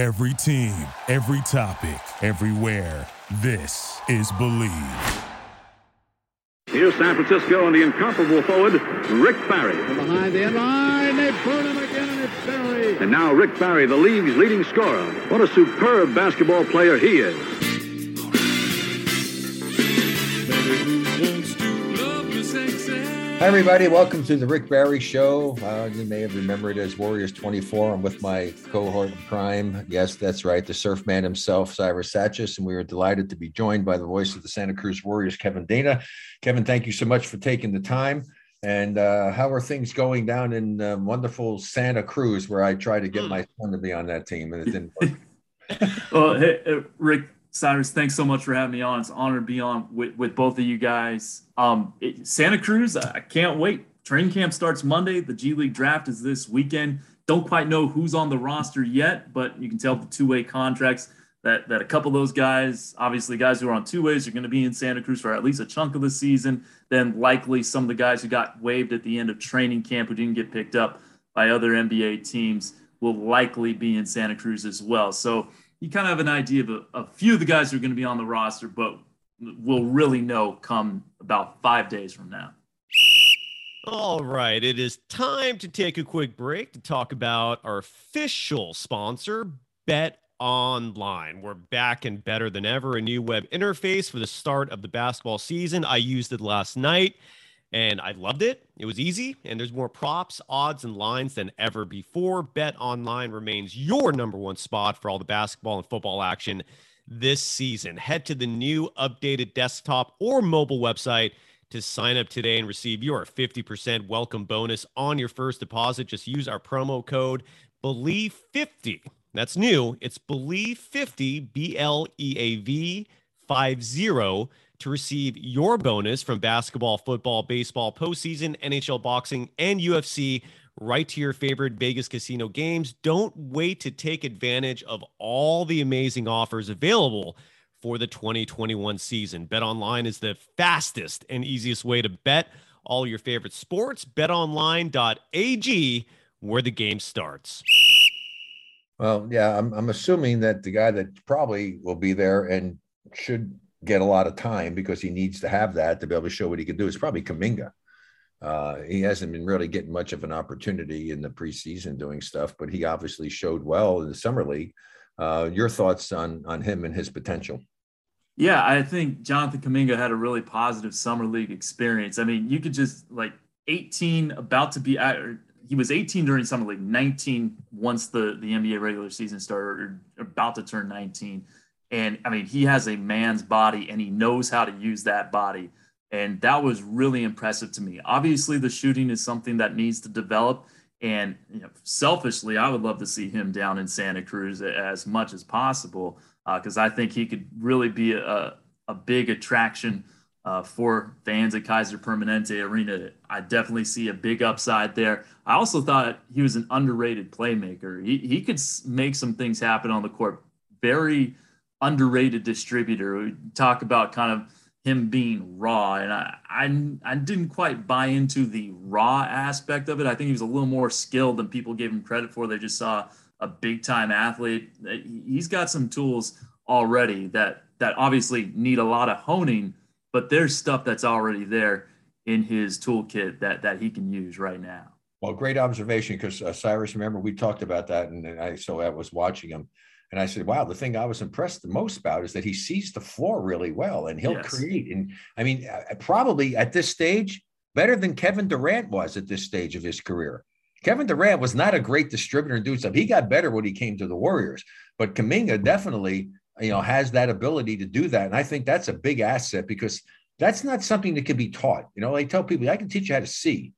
Every team, every topic, everywhere. This is Bleav. Here's San Francisco and the incomparable forward, Rick Barry. From Behind the end line, they burn him again, and it's Barry. And now Rick Barry, the league's leading scorer. What a superb basketball player he is. Hi, everybody. Welcome to the Rick Barry Show. Uh, you may have remembered as Warriors 24. I'm with my cohort in crime. Yes, that's right. The surf man himself, Cyrus Saatsaz. And we are delighted to be joined by the voice of the Santa Cruz Warriors, Kevin Danna. Kevin, thank you so much for taking the time. And uh, how are things going down in uh, wonderful Santa Cruz, where I tried to get my son to be on that team and it didn't work? well, hey, Rick, Cyrus, thanks so much for having me on. It's an honor to be on with, with both of you guys. Um, it, Santa Cruz, I can't wait. Training camp starts Monday. The G League draft is this weekend. Don't quite know who's on the roster yet, but you can tell the two-way contracts that that a couple of those guys, obviously guys who are on two ways, are going to be in Santa Cruz for at least a chunk of the season. Then likely some of the guys who got waived at the end of training camp who didn't get picked up by other NBA teams will likely be in Santa Cruz as well. So you kind of have an idea of a, a few of the guys who are going to be on the roster, but we'll really know come about five days from now. All right, it is time to take a quick break to talk about our official sponsor, Bet Online. We're back and better than ever. A new web interface for the start of the basketball season. I used it last night and I loved it. It was easy, and there's more props, odds, and lines than ever before. Bet Online remains your number one spot for all the basketball and football action this season. Head to the new updated desktop or mobile website to sign up today and receive your 50% welcome bonus on your first deposit. Just use our promo code BLEAV50. That's new. It's BLEAV50, B L E A V 50 to receive your bonus from basketball, football, baseball, postseason, NHL boxing, and UFC right to your favorite Vegas casino games. Don't wait to take advantage of all the amazing offers available for the 2021 season. Bet online is the fastest and easiest way to bet all your favorite sports. BetOnline.ag, where the game starts. Well, yeah, I'm, I'm assuming that the guy that probably will be there and should get a lot of time because he needs to have that to be able to show what he can do. is probably Kuminga. Uh, he hasn't been really getting much of an opportunity in the preseason doing stuff, but he obviously showed well in the summer league. Uh, your thoughts on on him and his potential? Yeah, I think Jonathan Kuminga had a really positive summer league experience. I mean, you could just like 18, about to be he was 18 during summer league, 19 once the the NBA regular season started, or about to turn 19 and I mean, he has a man's body and he knows how to use that body. And that was really impressive to me. Obviously, the shooting is something that needs to develop. And you know, selfishly, I would love to see him down in Santa Cruz as much as possible because uh, I think he could really be a, a big attraction uh, for fans at Kaiser Permanente Arena. I definitely see a big upside there. I also thought he was an underrated playmaker. He, he could make some things happen on the court. Very underrated distributor. We talk about kind of him being raw, and I, I I didn't quite buy into the raw aspect of it. I think he was a little more skilled than people gave him credit for. They just saw a big time athlete. He's got some tools already that that obviously need a lot of honing, but there's stuff that's already there in his toolkit that that he can use right now. Well, great observation because uh, Cyrus, remember we talked about that, and, and I so I was watching him and I said, wow, the thing I was impressed the most about is that he sees the floor really well and he'll yes. create. And I mean, uh, probably at this stage, better than Kevin Durant was at this stage of his career. Kevin Durant was not a great distributor and doing stuff. He got better when he came to the Warriors, but Kuminga definitely, you know, has that ability to do that. And I think that's a big asset because that's not something that can be taught. You know, I tell people I can teach you how to see.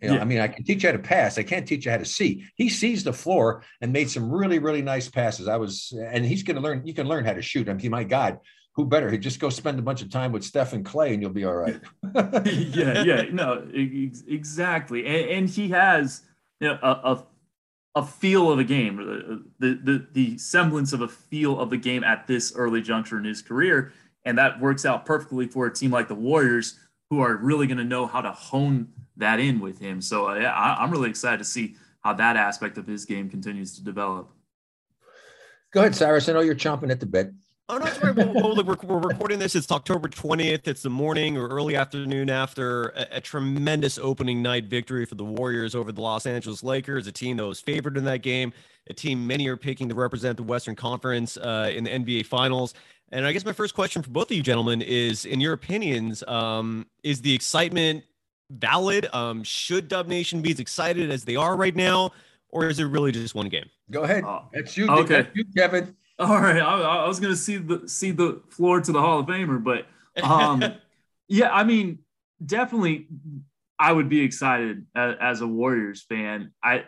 You know, yeah. I mean, I can teach you how to pass. I can't teach you how to see. He sees the floor and made some really, really nice passes. I was, and he's going to learn. You can learn how to shoot. I mean, my God, who better? He just go spend a bunch of time with Steph and Klay, and you'll be all right. yeah, yeah, no, exactly. And, and he has you know, a, a, a feel of a game, uh, the, the the semblance of a feel of the game at this early juncture in his career, and that works out perfectly for a team like the Warriors, who are really going to know how to hone that in with him. So uh, yeah, I, am really excited to see how that aspect of his game continues to develop. Go ahead, Cyrus. I know you're chomping at the bit. Oh no, that's right. Well, well, look, we're, we're, recording this. It's October 20th. It's the morning or early afternoon after a, a, tremendous opening night victory for the Warriors over the Los Angeles Lakers, a team that was favored in that game, a team many are picking to represent the Western Conference uh, in the NBA Finals. And I guess my first question for both of you gentlemen is, in your opinions, um, is the excitement valid? Um, should Dub Nation be as excited as they are right now, or is it really just one game? Go ahead. Uh, That's you. Okay, That's you, Kevin. All right, I, I was going to see the see the floor to the Hall of Famer, but um, yeah, I mean, definitely, I would be excited as, as, a Warriors fan. I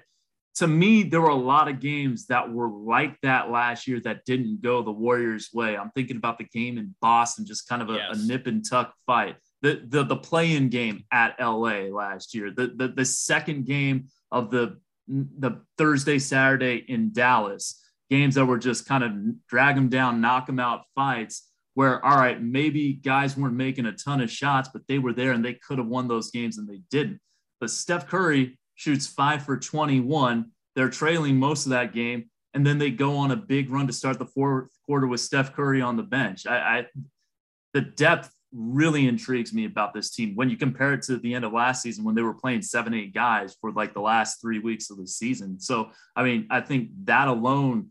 to me, there were a lot of games that were like that last year that didn't go the Warriors' way. I'm thinking about the game in Boston, just kind of a, yes. a nip and tuck fight. The the the play-in game at LA last year, the the, the second game of the the Thursday Saturday in Dallas games that were just kind of drag them down, knock them out fights where, all right, maybe guys weren't making a ton of shots, but they were there and they could have won those games and they didn't. But Steph Curry shoots five for 21. They're trailing most of that game. And then they go on a big run to start the fourth quarter with Steph Curry on the bench. I, I the depth really intrigues me about this team when you compare it to the end of last season when they were playing seven, eight guys for like the last three weeks of the season. So, I mean, I think that alone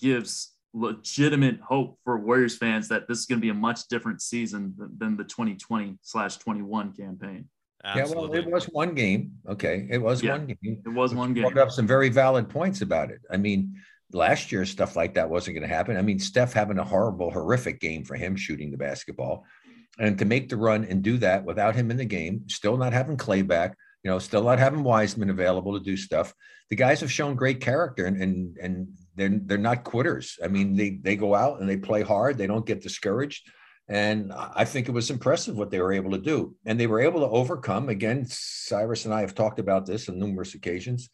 gives legitimate hope for Warriors fans that this is going to be a much different season than, the 2020 slash 21 campaign. Absolutely. Yeah, well, it was one game. Okay, it was yeah, one game. It was one game. Brought up some very valid points about it. I mean, last year stuff like that wasn't going to happen. I mean, Steph having a horrible, horrific game for him shooting the basketball, and to make the run and do that without him in the game, still not having Klay back, you know, still not having Wiseman available to do stuff. The guys have shown great character and and and they're they're not quitters. I mean, they they go out and they play hard. They don't get discouraged. And I think it was impressive what they were able to do. And they were able to overcome. Again, Cyrus and I have talked about this on numerous occasions.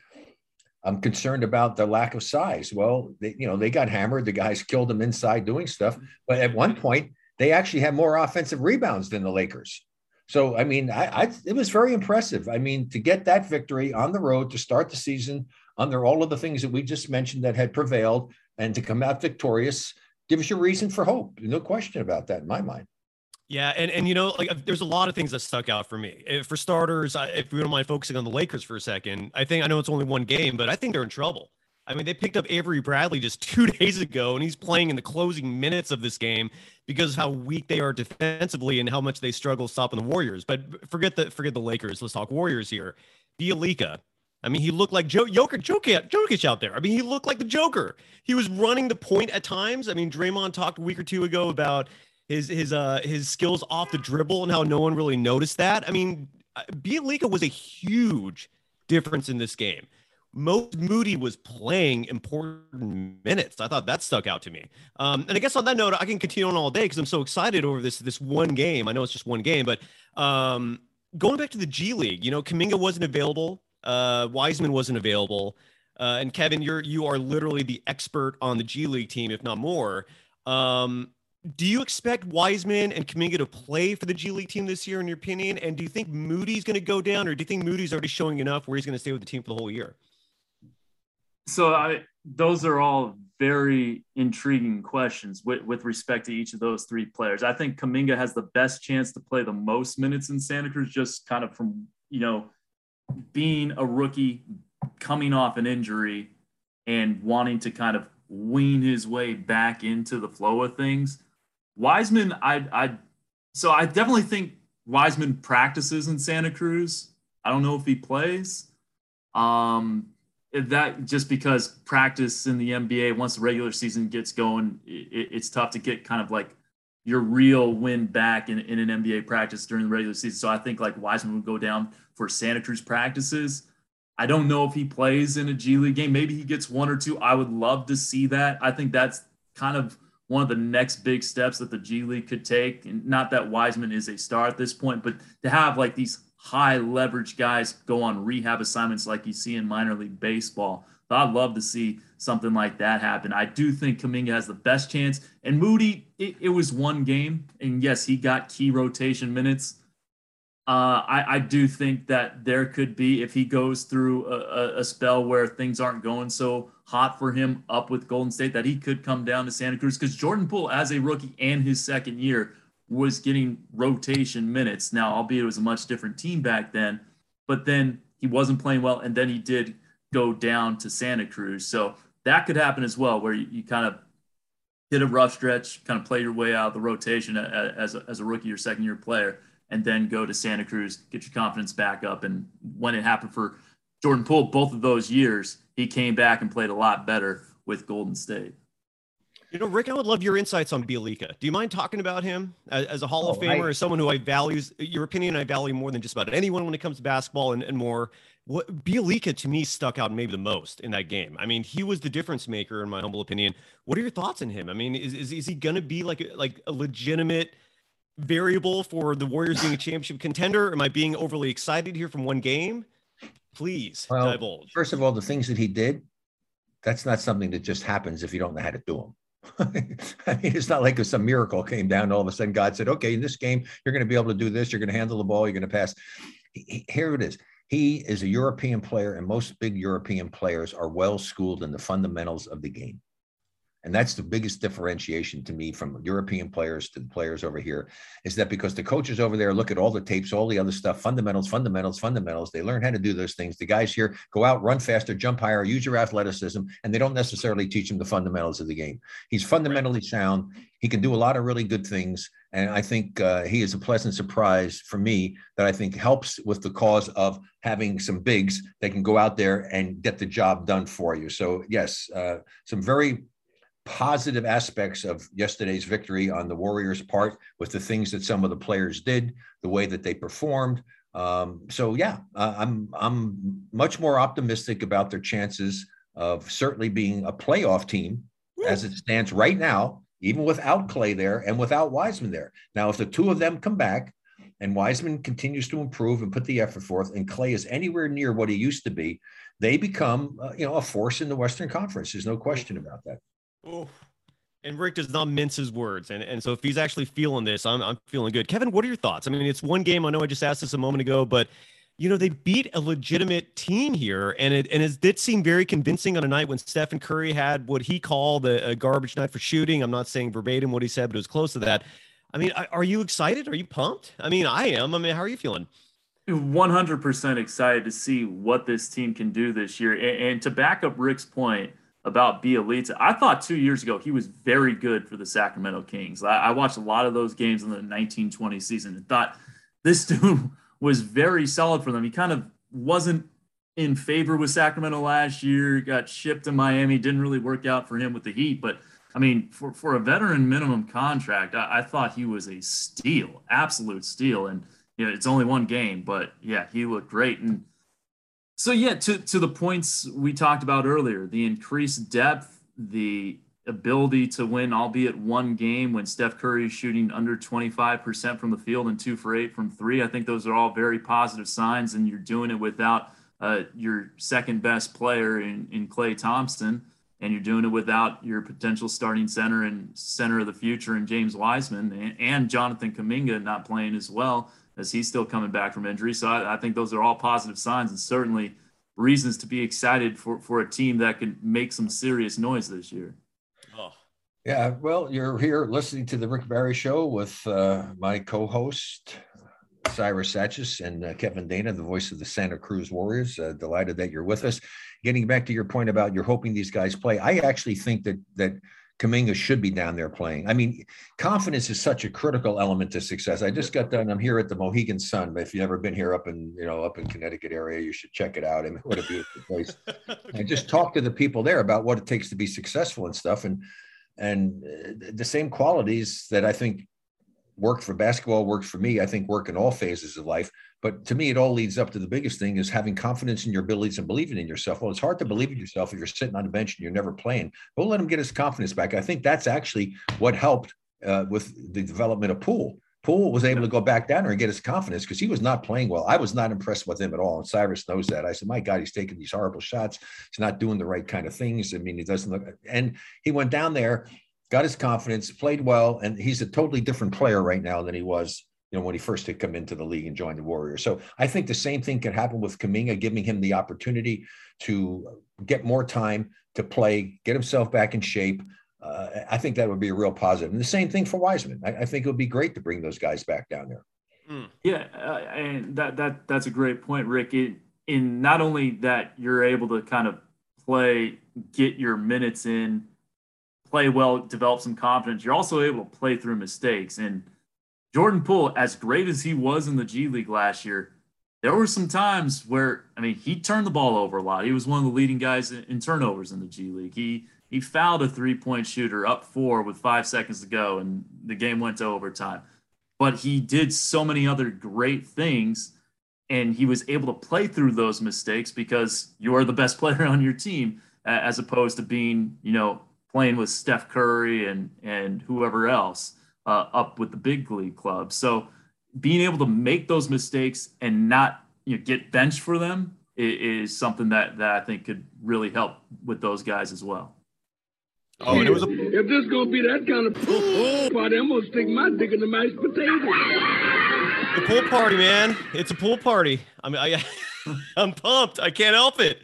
I'm concerned about the lack of size. Well, they, you know, they got hammered. The guys killed them inside doing stuff. But at one point, they actually had more offensive rebounds than the Lakers. So, I mean, I, I, it was very impressive. I mean, to get that victory on the road to start the season under all of the things that we just mentioned that had prevailed and to come out victorious gives your reason for hope. No question about that in my mind. Yeah, and and you know, like there's a lot of things that stuck out for me. If, for starters, if we don't mind focusing on the Lakers for a second, I think I know it's only one game, but I think they're in trouble. I mean, they picked up Avery Bradley just two days ago, and he's playing in the closing minutes of this game because of how weak they are defensively and how much they struggle stopping the Warriors. But forget the forget the Lakers. Let's talk Warriors here. Bjelica, I mean, he looked like Joe Joker, Jokic, Jokic out there. I mean, he looked like the Joker. He was running the point at times. I mean, Draymond talked a week or two ago about his his uh his skills off the dribble and how no one really noticed that. I mean, uh, Bjelica was a huge difference in this game. Moses Moody was playing important minutes. I thought that stuck out to me. Um, and I guess on that note, I can continue on all day because I'm so excited over this this one game. I know it's just one game, but um, going back to the G League, you know, Kuminga wasn't available uh, Wiseman wasn't available. Uh, and Kevin, you're you are literally the expert on the G League team, if not more. Um, do you expect Wiseman and Kuminga to play for the G League team this year, in your opinion? And do you think Moody's going to go down, or do you think Moody's already showing enough where he's going to stay with the team for the whole year? So I, those are all very intriguing questions with, with respect to each of those three players. I think Kuminga has the best chance to play the most minutes in Santa Cruz, just kind of from you know being a rookie coming off an injury and wanting to kind of wean his way back into the flow of things. Wiseman, I, I, so I definitely think Wiseman practices in Santa Cruz. I don't know if he plays. Um, that just because practice in the NBA, once the regular season gets going, it, it's tough to get kind of like your real win back in, in an NBA practice during the regular season. So I think like Wiseman would go down for Santa Cruz practices. I don't know if he plays in a G League game. Maybe he gets one or two. I would love to see that. I think that's kind of one of the next big steps that the G League could take. And not that Wiseman is a star at this point, but to have like these high leverage guys go on rehab assignments like you see in minor league baseball. I'd love to see something like that happen. I do think Kuminga has the best chance. And Moody, it, it was one game. And yes, he got key rotation minutes Uh, I, I do think that there could be, if he goes through a, a, spell where things aren't going so hot for him up with Golden State, that he could come down to Santa Cruz because Jordan Poole, as a rookie and his second year, was getting rotation minutes. Now, albeit it was a much different team back then, but then he wasn't playing well, and then he did go down to Santa Cruz. So that could happen as well, where you, you kind of hit a rough stretch, kind of play your way out of the rotation as a, as a rookie or second year player and then go to Santa Cruz, get your confidence back up. And when it happened for Jordan Poole, both of those years, he came back and played a lot better with Golden State. You know, Rick, I would love your insights on Bjelica. Do you mind talking about him as, as a Hall oh, of Famer, I, as someone who I values your opinion? I value more than just about anyone when it comes to basketball and, and more. What Bjelica to me stuck out maybe the most in that game. I mean, he was the difference maker in my humble opinion. What are your thoughts on him? I mean, is, is, is he going to be like like a legitimate – variable for the Warriors being a championship contender? Am I being overly excited here from one game? Please well, divulge. First of all, the things that he did, that's not something that just happens if you don't know how to do them. I mean, it's not like if some miracle came down. All of a sudden, God said, "Okay, in this game, you're going to be able to do this. You're going to handle the ball. You're going to pass." Here it is. He is a European player, and most big European players are well schooled in the fundamentals of the game. And that's the biggest differentiation to me from European players to the players over here is that because the coaches over there look at all the tapes, all the other stuff, fundamentals, fundamentals, fundamentals, they learn how to do those things. The guys here go out, run faster, jump higher, use your athleticism, and they don't necessarily teach them the fundamentals of the game. He's fundamentally sound. He can do a lot of really good things. And I think uh, he is a pleasant surprise for me that I think helps with the cause of having some bigs that can go out there and get the job done for you. So, yes, uh, some very positive aspects of yesterday's victory on the Warriors' part with the things that some of the players did, the way that they performed. Um, so yeah, uh, I'm I'm much more optimistic about their chances of certainly being a playoff team as it stands right now, even without Klay there and without Wiseman there. Now, if the two of them come back and Wiseman continues to improve and put the effort forth, and Klay is anywhere near what he used to be, they become uh, you know a force in the Western Conference. There's no question about that. Oh, and Rick does not mince his words. And, and so if he's actually feeling this, I'm, I'm feeling good. Kevin, what are your thoughts? I mean, it's one game. I know I just asked this a moment ago, but you know, they beat a legitimate team here. And it, and it did seem very convincing on a night when Stephen Curry had what he called a, a garbage night for shooting. I'm not saying verbatim what he said, but it was close to that. I mean, are you excited? Are you pumped? I mean, I am. I mean, how are you feeling? 100% excited to see what this team can do this year. And, and to back up Rick's point, about Bjelica. I thought two years ago he was very good for the Sacramento Kings. I, I watched a lot of those games in the 1920 season and thought this dude was very solid for them. He kind of wasn't in favor with Sacramento last year, got shipped to Miami, didn't really work out for him with the Heat. But I mean, for, for a veteran minimum contract, I, I thought he was a steal, absolute steal. And you know, it's only one game, but yeah, he looked great. And so yeah, to to the points we talked about earlier, the increased depth, the ability to win, albeit one game when Steph Curry is shooting under 25% from the field and two for eight from three. I think those are all very positive signs, and you're doing it without uh, your second best player in, in Klay Thompson, and you're doing it without your potential starting center and center of the future in James Wiseman and, and Jonathan Kuminga not playing as well as he's still coming back from injury. So I, I, think those are all positive signs and certainly reasons to be excited for, for a team that can make some serious noise this year. Yeah, well, you're here listening to the Rick Barry Show with uh, my co-host Cyrus Saatsaz, and uh, Kevin Danna, the voice of the Santa Cruz Warriors. Uh, delighted that you're with us. Getting back to your point about you're hoping these guys play, I actually think that that Kuminga should be down there playing. I mean, confidence is such a critical element to success. I just got done. I'm here at the Mohegan Sun. If you've ever been here up in you know up in Connecticut area, you should check it out. I mean, what a beautiful place. I just talk to the people there about what it takes to be successful and stuff, and and uh, the same qualities that I think worked for basketball worked for me. I think work in all phases of life. But to me, it all leads up to the biggest thing is having confidence in your abilities and believing in yourself. Well, it's hard to believe in yourself if you're sitting on the bench and you're never playing. We'll let him get his confidence back. I think that's actually what helped uh, with the development of Poole. Poole was able to go back down there and get his confidence because he was not playing well. I was not impressed with him at all. And Cyrus knows that. I said, My God, he's taking these horrible shots. He's not doing the right kind of things. I mean, he doesn't look. And he went down there, got his confidence, played well, and he's a totally different player right now than he was you know, when he first had come into the league and joined the Warriors. So I think the same thing can happen with Kuminga, giving him the opportunity to get more time to play, get himself back in shape. Uh, I think that would be a real positive. And the same thing for Wiseman. I, I think it would be great to bring those guys back down there. Mm. Yeah, uh, and that that that's a great point, Rick. It, in not only that you're able to kind of play, get your minutes in, play well, develop some confidence. You're also able to play through mistakes. And Jordan Poole, as great as he was in the G League last year, there were some times where I mean he turned the ball over a lot. He was one of the leading guys in turnovers in the G League. He he fouled a three point shooter up four with five seconds to go, and the game went to overtime. But he did so many other great things, and he was able to play through those mistakes because you are the best player on your team, as opposed to being you know playing with Steph Curry and and whoever else uh, up with the big league club. So being able to make those mistakes and not you know, get benched for them is, is, something that, that I think could really help with those guys as well. Oh, and it was a- if this gonna be that kind of pool party, I'm gonna stick my dick in the mashed potatoes. The pool party, man. It's a pool party. I mean, I, I'm pumped. I can't help it.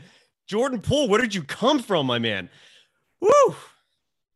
Jordan Poole, where did you come from, my man? Woo!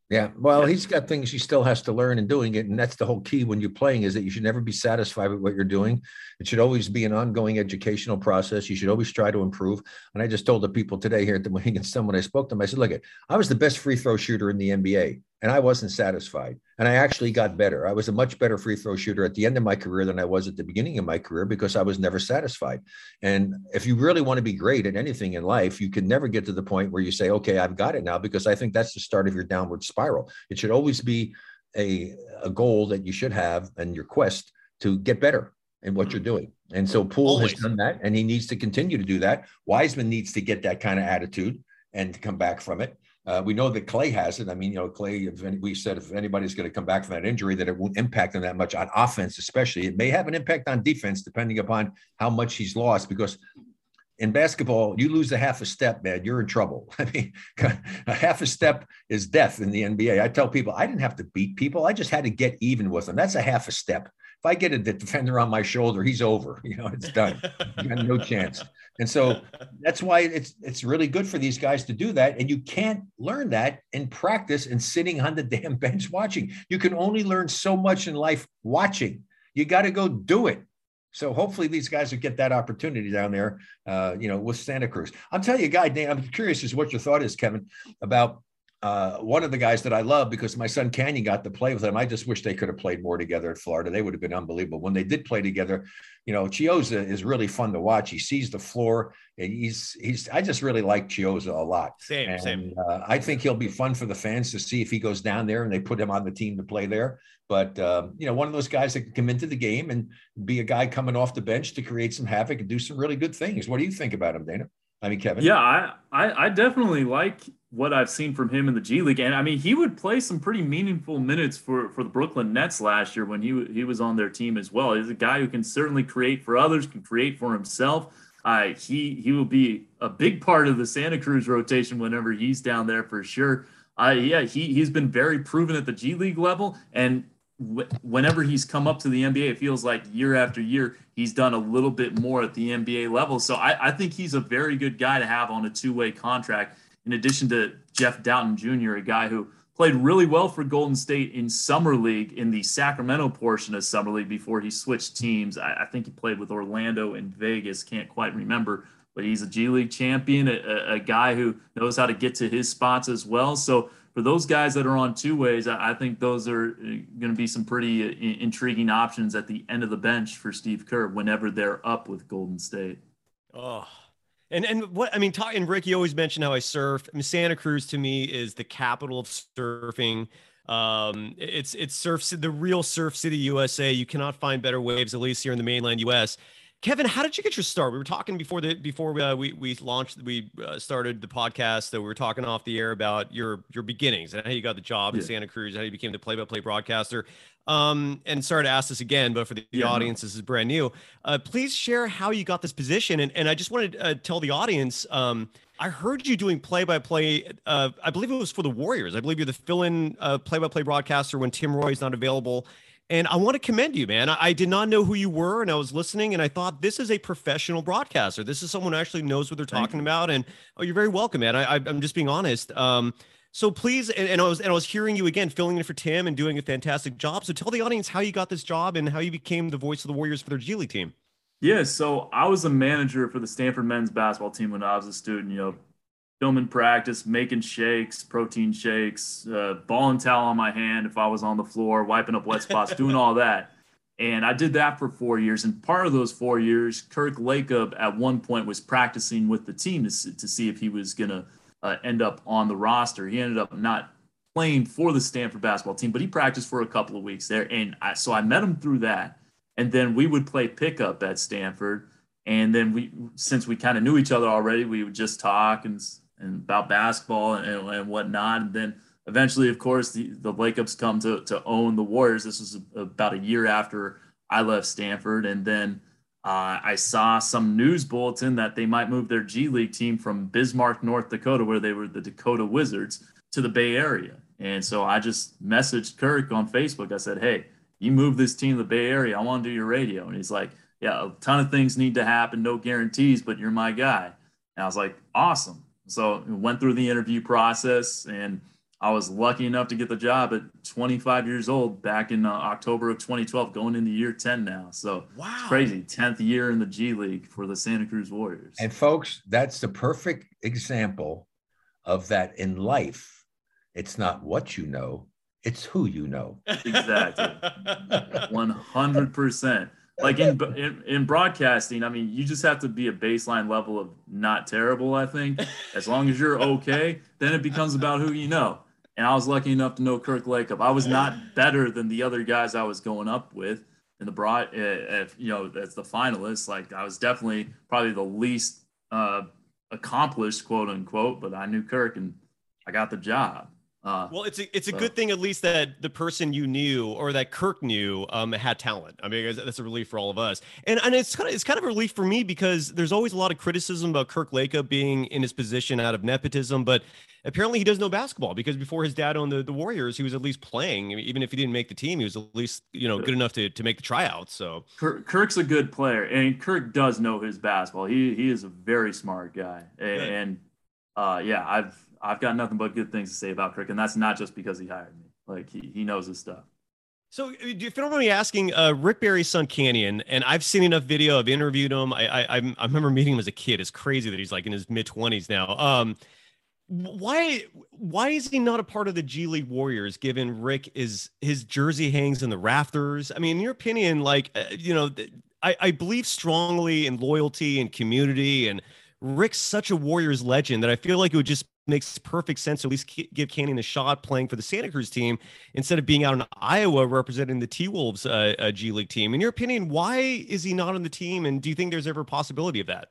Yeah, well, he's got things he still has to learn in doing it, and that's the whole key when you're playing is that you should never be satisfied with what you're doing. It should always be an ongoing educational process. You should always try to improve. And I just told the people today here at the Mohegan Sun when I spoke to them, I said, "Look, I was the best free throw shooter in the NBA, and I wasn't satisfied. And I actually got better. I was a much better free throw shooter at the end of my career than I was at the beginning of my career because I was never satisfied. And if you really want to be great at anything in life, you can never get to the point where you say, okay, I've got it now, because I think that's the start of your downward spiral. It should always be a, a goal that you should have and your quest to get better in what you're doing. And so Poole Always. has done that and he needs to continue to do that. Wiseman needs to get that kind of attitude and to come back from it. Uh, we know that Klay has it. I mean, you know, Klay, if any, we said if anybody's going to come back from that injury, that it won't impact him that much on offense, especially. It may have an impact on defense, depending upon how much he's lost, because in basketball, you lose a half a step, man, you're in trouble. I mean, a half a step is death in the NBA. I tell people I didn't have to beat people, I just had to get even with them. That's a half a step. I get a defender on my shoulder, he's over. You know, it's done. You got no chance. And so that's why it's it's really good for these guys to do that. And you can't learn that in practice and sitting on the damn bench watching. You can only learn so much in life watching. You got to go do it. So hopefully these guys will get that opportunity down there, uh, you know, with Santa Cruz. I'm telling you, guy, Dan, I'm curious as what your thought is, Kevin, about uh, one of the guys that I love because my son Canyon got to play with him. I just wish they could have played more together at Florida. They would have been unbelievable. When they did play together, you know, Chiozza is really fun to watch. He sees the floor and he's he's I just really like Chiozza a lot. Same, and, same. Uh, I think he'll be fun for the fans to see if he goes down there and they put him on the team to play there. But um, you know, one of those guys that can come into the game and be a guy coming off the bench to create some havoc and do some really good things. What do you think about him, Danna? I mean, Kevin. Yeah, I, I, I definitely like what I've seen from him in the G League, and I mean, he would play some pretty meaningful minutes for for the Brooklyn Nets last year when he he was on their team as well. He's a guy who can certainly create for others, can create for himself. Uh, he he will be a big part of the Santa Cruz rotation whenever he's down there for sure. Uh, yeah, he he's been very proven at the G League level, and whenever he's come up to the NBA, it feels like year after year he's done a little bit more at the NBA level. So I, I think he's a very good guy to have on a two way contract. In addition to Jeff Dowtin Jr., a guy who played really well for Golden State in summer league in the Sacramento portion of summer league before he switched teams. I, I think he played with Orlando and Vegas. Can't quite remember, but he's a G League champion, a, a guy who knows how to get to his spots as well. So for those guys that are on two ways, I, think those are uh, going to be some pretty uh, intriguing options at the end of the bench for Steve Kerr whenever they're up with Golden State. Oh, and and what I mean, talking Rick, you always mention how I surf. I mean, Santa Cruz to me is the capital of surfing. Um, it's it's surf the real surf city USA. You cannot find better waves, at least here in the mainland US. Kevin, how did you get your start? We were talking before the before uh, we we launched we uh, started the podcast. So we were talking off the air about your your beginnings and how you got the job yeah. in Santa Cruz, how you became the play-by-play broadcaster. Um, and sorry to ask this again, but for the, yeah. audience, this is brand new. Uh, please share how you got this position. And and I just wanted to uh, tell the audience. Um, I heard you doing play-by-play. Uh, I believe it was for the Warriors. I believe you're the fill-in uh, play-by-play broadcaster when Tim Roye is not available And I want to commend you, man. I, I, did not know who you were, and I was listening, and I thought this is a professional broadcaster. This is someone who actually knows what they're talking about. And oh, you're very welcome, man. I, am just being honest. Um, so please, and, and, I was and I was hearing you again, filling in for Tim and doing a fantastic job. So tell the audience how you got this job and how you became the voice of the Warriors for their G League team. Yeah, so I was a manager for the Stanford men's basketball team when I was a student. You know, filming practice, making shakes, protein shakes, uh, ball and towel on my hand if I was on the floor, wiping up wet spots, doing all that. And I did that for four years. And part of those four years, Kirk Lacob at one point was practicing with the team to, to see if he was going to uh, end up on the roster. He ended up not playing for the Stanford basketball team, but he practiced for a couple of weeks there. And I, so I met him through that. And then we would play pickup at Stanford. And then we, since we kind of knew each other already, we would just talk and and about basketball and, and whatnot. And then eventually, of course, the, the Lacobs come to, to own the Warriors. This was about a year after I left Stanford. And then uh, I saw some news bulletin that they might move their G League team from Bismarck, North Dakota, where they were the Dakota Wizards, to the Bay Area. And so I just messaged Kirk on Facebook. I said, Hey, you move this team to the Bay Area. I want to do your radio. And he's like, Yeah, a ton of things need to happen, no guarantees, but you're my guy. And I was like, Awesome. So went through the interview process, and I was lucky enough to get the job at 25 years old back in uh, October of 2012, going into year 10 now. So wow, crazy, 10th year in the G League for the Santa Cruz Warriors. And folks, that's the perfect example of that in life. It's not what you know, it's who you know. Exactly, 100 percent like in, in, in broadcasting, I mean, you just have to be a baseline level of not terrible. I think as long as you're okay, then it becomes about who you know. And I was lucky enough to know Kirk Lacob. I was not better than the other guys I was going up with in the broad, if, you know, as the finalists. Like I was definitely probably the least uh, accomplished, quote unquote, but I knew Kirk and I got the job. Uh, well, it's a it's a so. good thing at least that the person you knew or that Kirk knew um, had talent. I mean, that's a relief for all of us, and and it's kind of it's kind of a relief for me because there's always a lot of criticism about Kirk Lacob being in his position out of nepotism, but apparently he does know basketball because before his dad owned the, the Warriors, he was at least playing. Even if he didn't make the team, he was at least you know good enough to to make the tryouts. So Kirk's a good player, and Kirk does know his basketball. He he is a very smart guy, and, and uh, yeah, I've I've got nothing but good things to say about Kirk, and that's not just because he hired me. Like he, he knows his stuff. So, if you don't mind me asking, uh, Rick Barry's son Canyon, and I've seen enough video. I've interviewed him. I, I I remember meeting him as a kid. It's crazy that he's like in his mid twenties now. Um, why why is he not a part of the G League Warriors? Given Rick is his jersey hangs in the rafters. I mean, in your opinion, like uh, you know, I I believe strongly in loyalty and community and Rick's such a Warriors legend that I feel like it would just makes perfect sense to at least give Canyon a shot playing for the Santa Cruz team instead of being out in Iowa representing the T Wolves uh, uh, G League team. In your opinion, why is he not on the team? And do you think there's ever a possibility of that?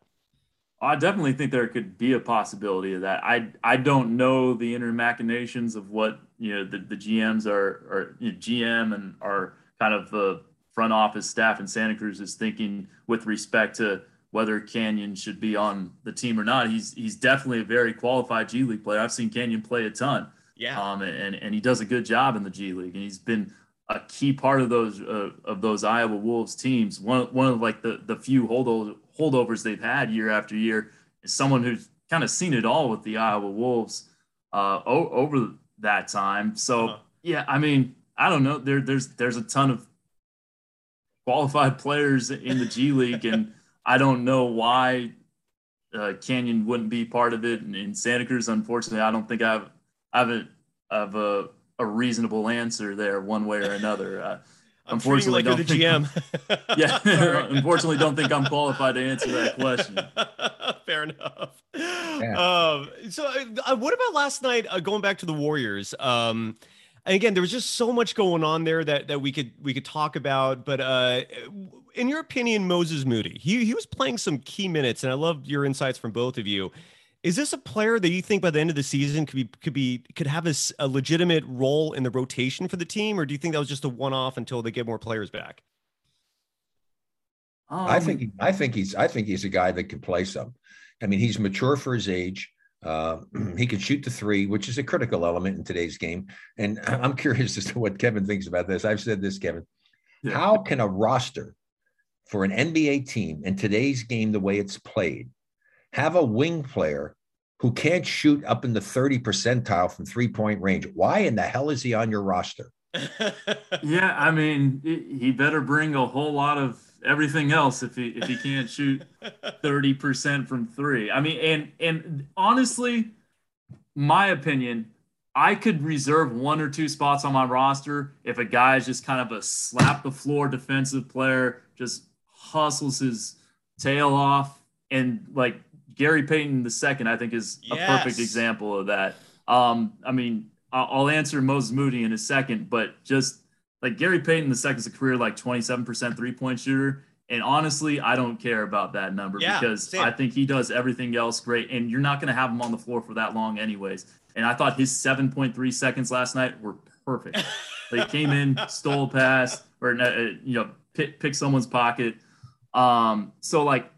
I definitely think there could be a possibility of that. I I don't know the inner machinations of what you know the, the GMs are or you know, GM and our kind of the front office staff in Santa Cruz is thinking with respect to whether Canyon should be on the team or not. He's he's definitely a very qualified G League player. I've seen Canyon play a ton. Yeah. Um, and and he does a good job in the G League, and he's been a key part of those uh, of those Iowa Wolves teams. One one of like the the few holdover, holdovers they've had year after year is someone who's kind of seen it all with the Iowa Wolves uh, o- over that time. So uh-huh. yeah, I mean, I don't know. There there's there's a ton of qualified players in the G League and I don't know why uh, Canyon wouldn't be part of it. And in Santa Cruz, unfortunately, I don't think I have, I haven't have a, a reasonable answer there, one way or another. Uh, unfortunately, like don't the GM. yeah, unfortunately, don't think I'm qualified to answer that question. Fair enough. Yeah. Um, so, uh, what about last night? Uh, going back to the Warriors. Um, and again, there was just so much going on there that that we could we could talk about. But uh, in your opinion, Moses Moody, he, he was playing some key minutes, and I love your insights from both of you. Is this a player that you think by the end of the season could be could be could have a, a legitimate role in the rotation for the team, or do you think that was just a one off until they get more players back? Um, I think I think he's I think he's a guy that can play some. I mean, he's mature for his age. Uh, he can shoot the three, which is a critical element in today's game. And I'm curious as to what Kevin thinks about this. I've said this, Kevin Yeah. How can a roster for an NBA team in today's game, the way it's played, have a wing player who can't shoot up in the 30 percentile from three point range? Why in the hell is he on your roster? yeah, I mean, he better bring a whole lot of everything else if he if he can't shoot 30% from 3. I mean, and and honestly, my opinion, I could reserve one or two spots on my roster if a guy is just kind of a slap the floor defensive player, just hustles his tail off and like Gary Payton the second, I think is a yes. perfect example of that. Um, I mean, I'll answer Moses Moody in a second, but just like Gary Payton the second is a career like 27% three point shooter. And honestly, I don't care about that number yeah, because same. I think he does everything else great. And you're not going to have him on the floor for that long, anyways. And I thought his 7.3 seconds last night were perfect. they came in, stole a pass, or uh, you know, pick, pick someone's pocket. Um, so like,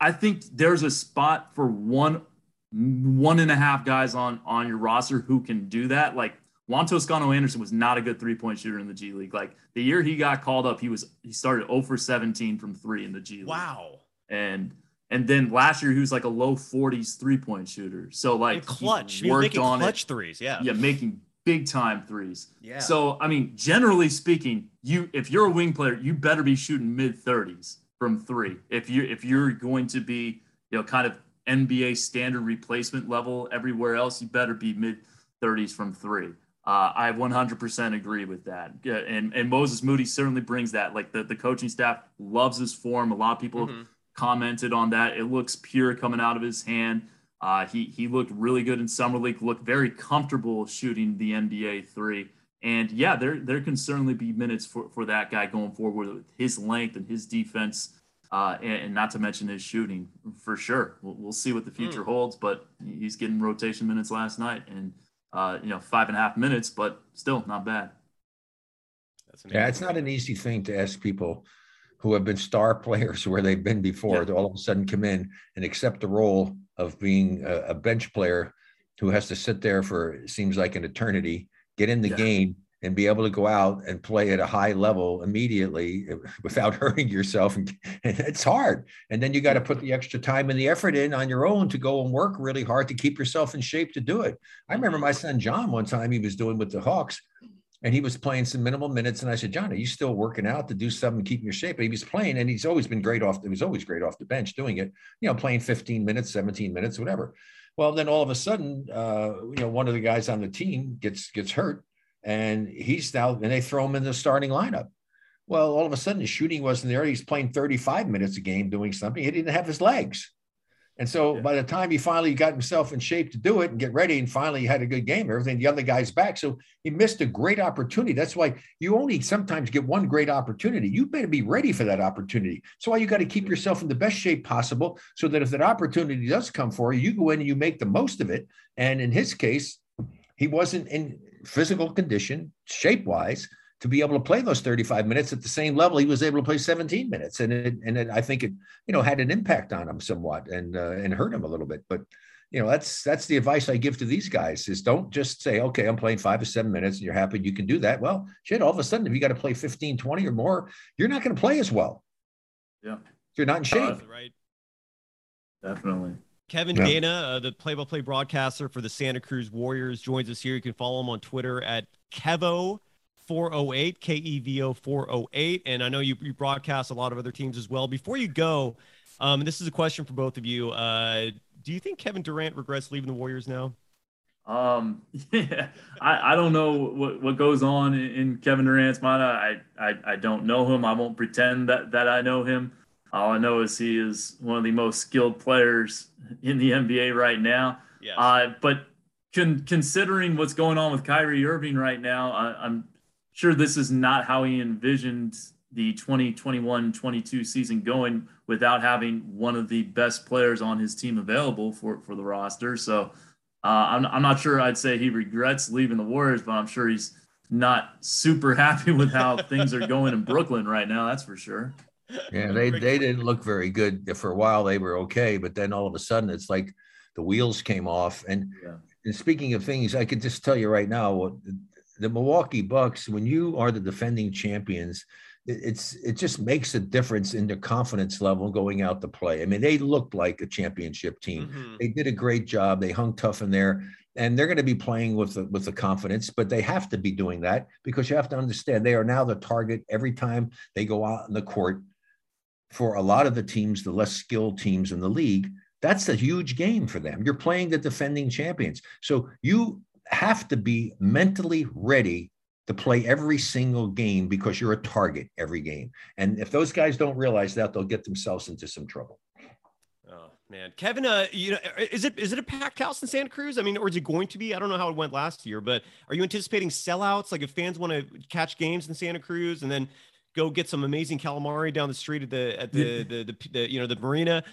I think there's a spot for one one and a half guys on on your roster who can do that. Like Juan Toscano Anderson was not a good three point shooter in the G League. Like the year he got called up, he was he started 0 for 17 from three in the G League. Wow. And and then last year he was like a low 40s three point shooter. So like and clutch, he worked making on clutch it. threes. Yeah. Yeah, making big time threes. Yeah. So I mean, generally speaking, you if you're a wing player, you better be shooting mid 30s from three. If you if you're going to be you know kind of NBA standard replacement level everywhere else, you better be mid 30s from three. Uh, I 100% agree with that. And, and Moses Moody certainly brings that. Like the, the coaching staff loves his form. A lot of people mm-hmm. commented on that. It looks pure coming out of his hand. Uh, he, he looked really good in Summer League, looked very comfortable shooting the NBA three. And yeah, there, there can certainly be minutes for, for that guy going forward with his length and his defense uh, and, and, not to mention his shooting for sure. We'll, we'll see what the future mm. holds, but he's getting rotation minutes last night, and uh, you know five and a half minutes, but still not bad. yeah, it's not an easy thing to ask people who have been star players where they've been before yeah. to all of a sudden come in and accept the role of being a, a bench player who has to sit there for seems like an eternity, get in the yeah. game and be able to go out and play at a high level immediately eh, without hurting yourself and, and it's hard. And then you got to put the extra time and the effort in on your own to go and work really hard to keep yourself in shape to do it. I remember my son Jon one time he was doing with the hawks and he was playing some minimal minutes and i said Jon are you still working out to do something keeping your shape? But he was playing and he's always been great off he was always great off the bench doing it you know playing 15 minutes 17 minutes whatever. Well then all of a sudden uh, you know one of the guys on the team gets gets hurt and he's now and they throw him in the starting lineup. Well, all of a sudden, his shooting wasn't there. He's playing 35 minutes a game doing something. He didn't have his legs. And so yeah. by the time he finally got himself in shape to do it and get ready, and finally had a good game, everything, the other guy's back. So he missed a great opportunity. That's why you only sometimes get one great opportunity. You better be ready for that opportunity. So why you got to keep mm-hmm. yourself in the best shape possible so that if that opportunity does come for you, you go in and you make the most of it. And in his case, he wasn't in physical condition, shape wise, to be able to play those 35 minutes at the same level he was able to play 17 minutes. And it, and it, i think it you know had an impact on him somewhat and uh, and hurt him a little bit. But you know that's that's the advice i give to these guys is don't just say okay i'm playing five or seven minutes and you're happy you can do that. Well shit all of a sudden if you got to play 15 20 or more you're not going to play as well. Yeah. You're not in shape. Uh, right. Definitely Kevin yeah. Danna, uh, the play-by-play broadcaster for the Santa Cruz Warriors, joins us here. You can follow him on Twitter at Kevo. 408 KEVO 408 and I know you, you broadcast a lot of other teams as well. Before you go, um, this is a question for both of you. Uh, do you think Kevin Durant regrets leaving the Warriors now? Um, yeah, I, I don't know what, what goes on in, in Kevin Durant's mind. I, I, I don't know him. I won't pretend that, that I know him. All I know is he is one of the most skilled players in the NBA right now. Yes. Uh, but con- considering what's going on with Kyrie Irving right now, I- I'm sure this is not how he envisioned the 2021-22 season going without having one of the best players on his team available for, for the roster. So uh, I'm, I'm not sure I'd say he regrets leaving the Warriors, but I'm sure he's not super happy with how things are going in Brooklyn right now. That's for sure. Yeah, they they didn't look very good for a while. They were okay, but then all of a sudden, it's like the wheels came off. And, yeah. and speaking of things, I could just tell you right now, the Milwaukee Bucks, when you are the defending champions, it's it just makes a difference in their confidence level going out to play. I mean, they looked like a championship team. Mm-hmm. They did a great job. They hung tough in there, and they're going to be playing with the, with the confidence. But they have to be doing that because you have to understand they are now the target every time they go out in the court. For a lot of the teams, the less skilled teams in the league, that's a huge game for them. You're playing the defending champions, so you have to be mentally ready to play every single game because you're a target every game. And if those guys don't realize that, they'll get themselves into some trouble. Oh man, Kevin, uh, you know, is it is it a packed house in Santa Cruz? I mean, or is it going to be? I don't know how it went last year, but are you anticipating sellouts? Like if fans want to catch games in Santa Cruz and then go get some amazing calamari down the street at the at the yeah. the, the, the, you know the marina.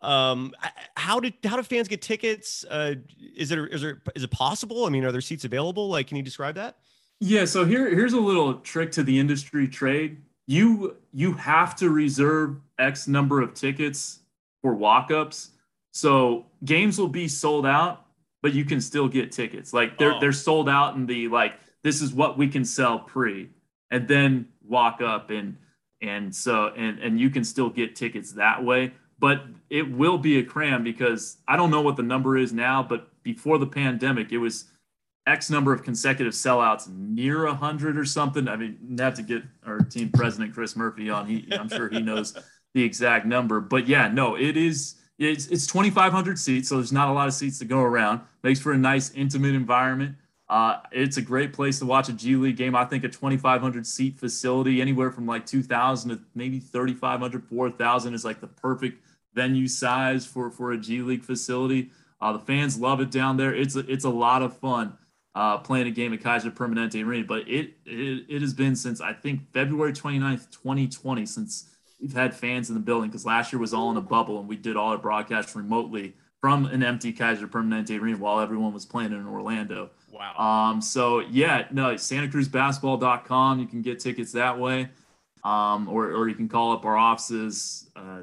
Um, how did how do fans get tickets? Uh, is it is it is it possible? I mean, are there seats available? Like, can you describe that? Yeah, so here here's a little trick to the industry trade. You you have to reserve X number of tickets for walk-ups. So games will be sold out, but you can still get tickets. Like they're oh. they're sold out in the like this is what we can sell pre and then walk up and and so and and you can still get tickets that way but it will be a cram because I don't know what the number is now, but before the pandemic, it was X number of consecutive sellouts, near a hundred or something. I mean, have to get our team president Chris Murphy on. He, I'm sure he knows the exact number. But yeah, no, it is. It's it's 2,500 seats, so there's not a lot of seats to go around. Makes for a nice, intimate environment. Uh, it's a great place to watch a G League game. I think a 2,500 seat facility, anywhere from like 2,000 to maybe 3,500, 4,000 is like the perfect venue size for for a G League facility. Uh, the fans love it down there. It's a, it's a lot of fun uh, playing a game at Kaiser Permanente Arena. But it, it it has been since I think February 29th, 2020, since we've had fans in the building because last year was all in a bubble and we did all our broadcasts remotely from an empty Kaiser Permanente Arena while everyone was playing in Orlando. Wow. Um, so yeah, no, SantaCruzBasketball.com. You can get tickets that way. Um, or, or you can call up our offices. Uh,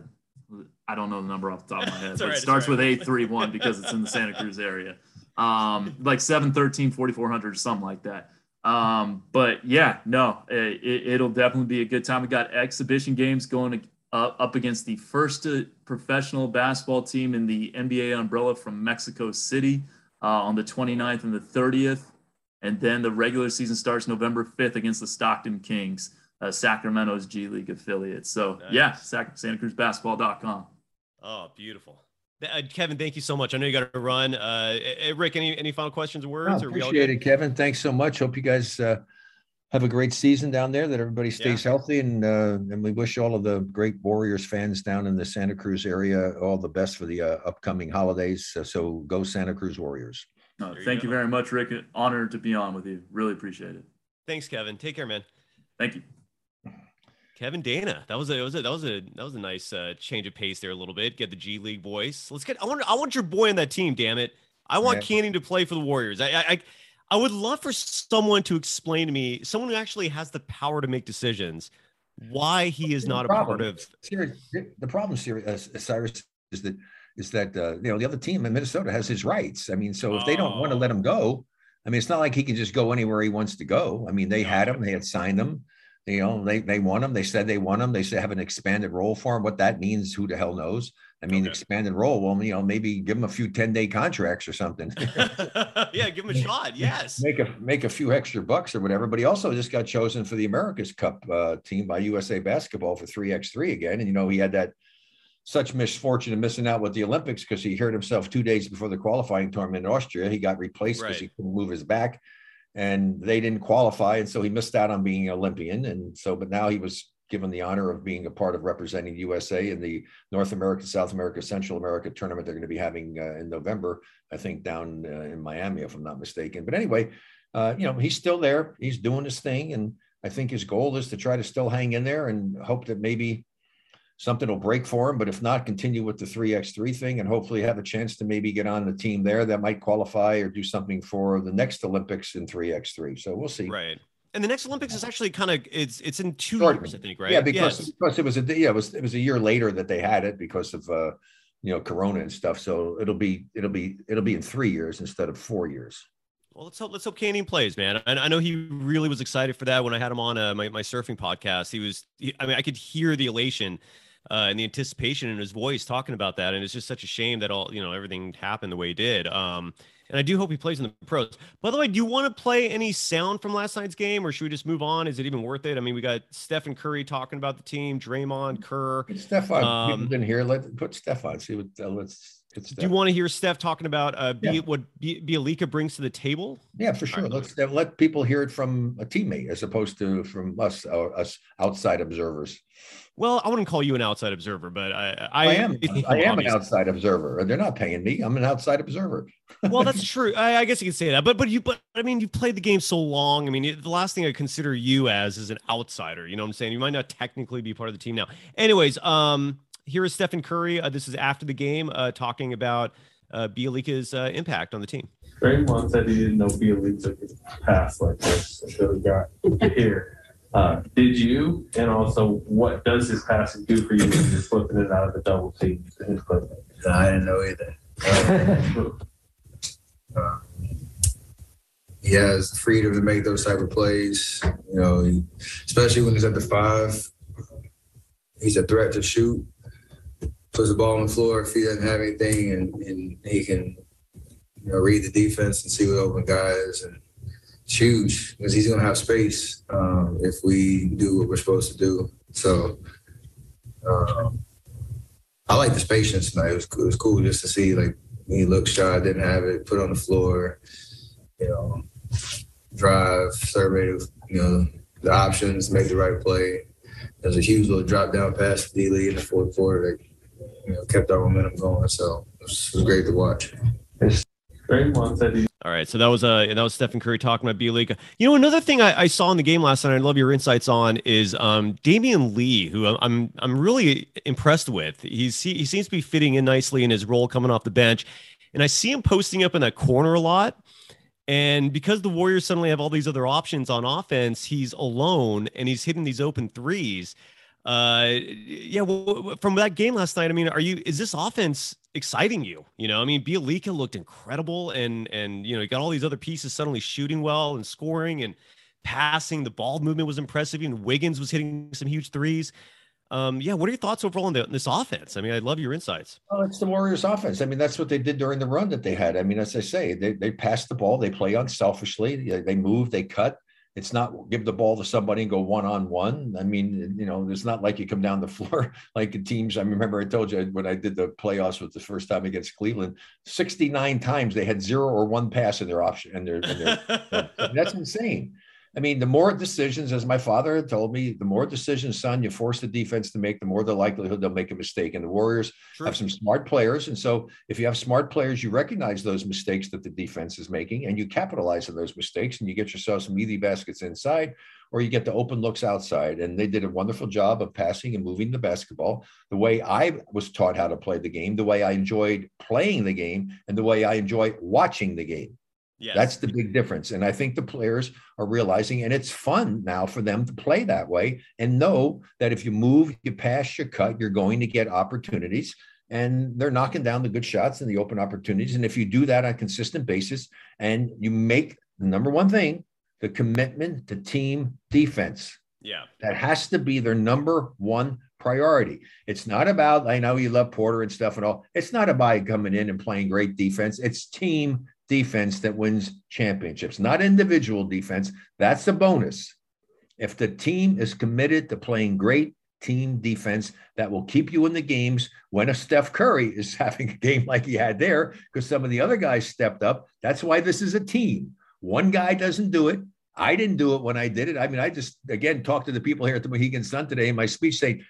I don't know the number off the top of my head, but right, it starts right. with 831 because it's in the Santa Cruz area. Um, like 713, 4400, something like that. Um, but yeah, no, it, will definitely be a good time. We got exhibition games going uh, up against the first uh, professional basketball team in the NBA umbrella from Mexico City uh, on the 29th and the 30th. And then the regular season starts November 5th against the Stockton Kings, uh, Sacramento's G League affiliate. So nice. yeah, Sac- SantaCruzBasketball.com. Oh, beautiful. Uh, Kevin, thank you so much. I know you got to run. Uh, eh, eh, Rick, any any final questions or words? No, appreciate it, Kevin. Thanks so much. Hope you guys uh, have a great season down there. That everybody stays yeah. healthy, and uh, and we wish all of the great Warriors fans down in the Santa Cruz area all the best for the uh, upcoming holidays. so go Santa Cruz Warriors. No, thank you, you very much, Rick. Honored to be on with you. Really appreciate it. Thanks, Kevin. Take care, man. Thank you. Kevin Danna. That was a, was a that was a that was a nice uh, change of pace there a little bit. Get the G League voice. Let's get. I want I want your boy on that team. Damn it! I want yeah. Canyon to play for the Warriors. I, I I would love for someone to explain to me, someone who actually has the power to make decisions, why he is not a part of. the problem, Cyrus, uh, Cyrus, is that is that uh, you know the other team in Minnesota has his rights. I mean, so if they don't want to let him go, I mean, it's not like he can just go anywhere he wants to go. I mean, they had him, they had signed him. You know, they they want him. They said they want him. They said have an expanded role for him. What that means, who the hell knows? I mean, okay. expanded role. Well, you know, maybe give him a few 10 day contracts or something. yeah, give him a shot. Yes. Make a make a few extra bucks or whatever. But he also just got chosen for the America's Cup uh, team by USA Basketball for 3x3 again. And you know, he had that such misfortune of missing out with the Olympics because he hurt himself two days before the qualifying tournament in Austria. He got replaced because right. he couldn't move his back and they didn't qualify and so he missed out on being an olympian. And so but now he was given the honor of being a part of representing usa in the north america south america central america tournament they're going to be having uh, in november i think down uh, in miami if i'm not mistaken. But anyway uh, you know he's still there. He's doing his thing and i think his goal is to try to still hang in there and hope that maybe something will break for him. But if not, continue with the 3x3 thing and hopefully have a chance to maybe get on the team there that might qualify or do something for the next Olympics in 3x3. So we'll see. Right. And the next Olympics is actually kind of it's it's in two Short. years, I think, right? Yeah, because because it was a yeah, it was it was a year later that they had it because of uh you know Corona and stuff. So it'll be it'll be it'll be in three years instead of four years. Well, let's hope let's hope Canyon plays, man. I, I know he really was excited for that when I had him on uh, my my surfing podcast. He was, he, I mean, I could hear the elation uh, and the anticipation in his voice talking about that, and it's just such a shame that all you know everything happened the way it did. Um, and I do hope he plays in the pros. By the way, do you want to play any sound from last night's game, or should we just move on? Is it even worth it? I mean, we got Stephen Curry talking about the team, Draymond, Kerr. Stefan, um, people didn't hear. Let put Stefan. See what. Uh, let's do you want to hear Steph talking about uh, yeah. what Bjelica brings to the table? Yeah, for sure. Let's let people hear it from a teammate as opposed to from us, uh, us outside observers. Well, I wouldn't call you an outside observer, but I, I, I am. I am an outside observer. They're not paying me. I'm an outside observer. well, that's true. I, I, guess you could say that. But but you but I mean, you've played the game so long. I mean, the last thing I consider you as is an outsider. You know what I'm saying? You might not technically be part of the team now. Anyways, um, here is Stephen Curry. Uh, this is after the game, uh, talking about uh, Bjelica's uh, impact on the team. Draymond said he didn't know Bjelica could pass like this until he got here. Uh, did you? And also, what does his passing do for you when you're flipping it out of the double team to his No, I didn't know either. uh, he has the freedom to make those type of plays. You know, he, especially when he's at the five. He's a threat to shoot puts the ball on the floor if he doesn't have anything, and, and he can you know read the defense and see what open guys and it's huge because he's gonna have space um, if we do what we're supposed to do. So um, I like the patience tonight. It was, it was cool just to see like he looked shy, didn't have it, put on the floor, you know, drive, survey, you know, the options, make the right play. There's a huge little drop down pass to D Lee in the fourth quarter that you know, kept our momentum going. So it was, it was great to watch. All right, so that was uh that was Stephen Curry talking about Bjelica. You know, another thing I, I, saw in the game last night, I love your insights on, is um Damion Lee, who I'm I'm really impressed with. He's he, he seems to be fitting in nicely in his role coming off the bench, and I see him posting up in that corner a lot. And because the Warriors suddenly have all these other options on offense, he's alone and he's hitting these open threes. Uh, yeah, well, from that game last night, I mean, are you is this offense exciting you? You know, I mean, Bjelica looked incredible, and and you know, you got all these other pieces suddenly shooting well and scoring and passing. The ball movement was impressive. Even Wiggins was hitting some huge threes. Um, yeah, what are your thoughts overall on, the, this offense? I mean, I love your insights. Oh, it's the Warriors' offense. I mean, that's what they did during the run that they had. I mean, as I say, they they passed the ball, they play unselfishly, they, they move, they cut it's not give the ball to somebody and go one on one. I mean, you know, it's not like you come down the floor like the teams. I remember I told you when I did the playoffs with the first time against Cleveland, 69 times they had zero or one pass in their option. And, their, and their, that's insane. I mean, the more decisions, as my father had told me, the more decisions, son, you force the defense to make, the more the likelihood they'll make a mistake. And the Warriors have some smart players. And so if you have smart players, you recognize those mistakes that the defense is making and you capitalize on those mistakes and you get yourself some easy baskets inside or you get the open looks outside. And they did a wonderful job of passing and moving the basketball the way I was taught how to play the game, the way I enjoyed playing the game, and the way I enjoy watching the game. Yes. That's the big difference. And I think the players are realizing, and it's fun now for them to play that way and know that if you move, you pass, you cut, you're going to get opportunities. And they're knocking down the good shots and the open opportunities. And if you do that on a consistent basis and you make the number one thing, the commitment to team defense. Yeah. That has to be their number one priority. It's not about, I know you love Porter and stuff and all. It's not about coming in and playing great defense. It's team defense that wins championships, not individual defense. That's a bonus. If the team is committed to playing great team defense that will keep you in the games when a Steph Curry is having a game like he had there, because some of the other guys stepped up. That's why this is a team. One guy doesn't do it. I didn't do it when I did it. I mean, I just again talked to the people here at the Mohegan Sun today in my speech saying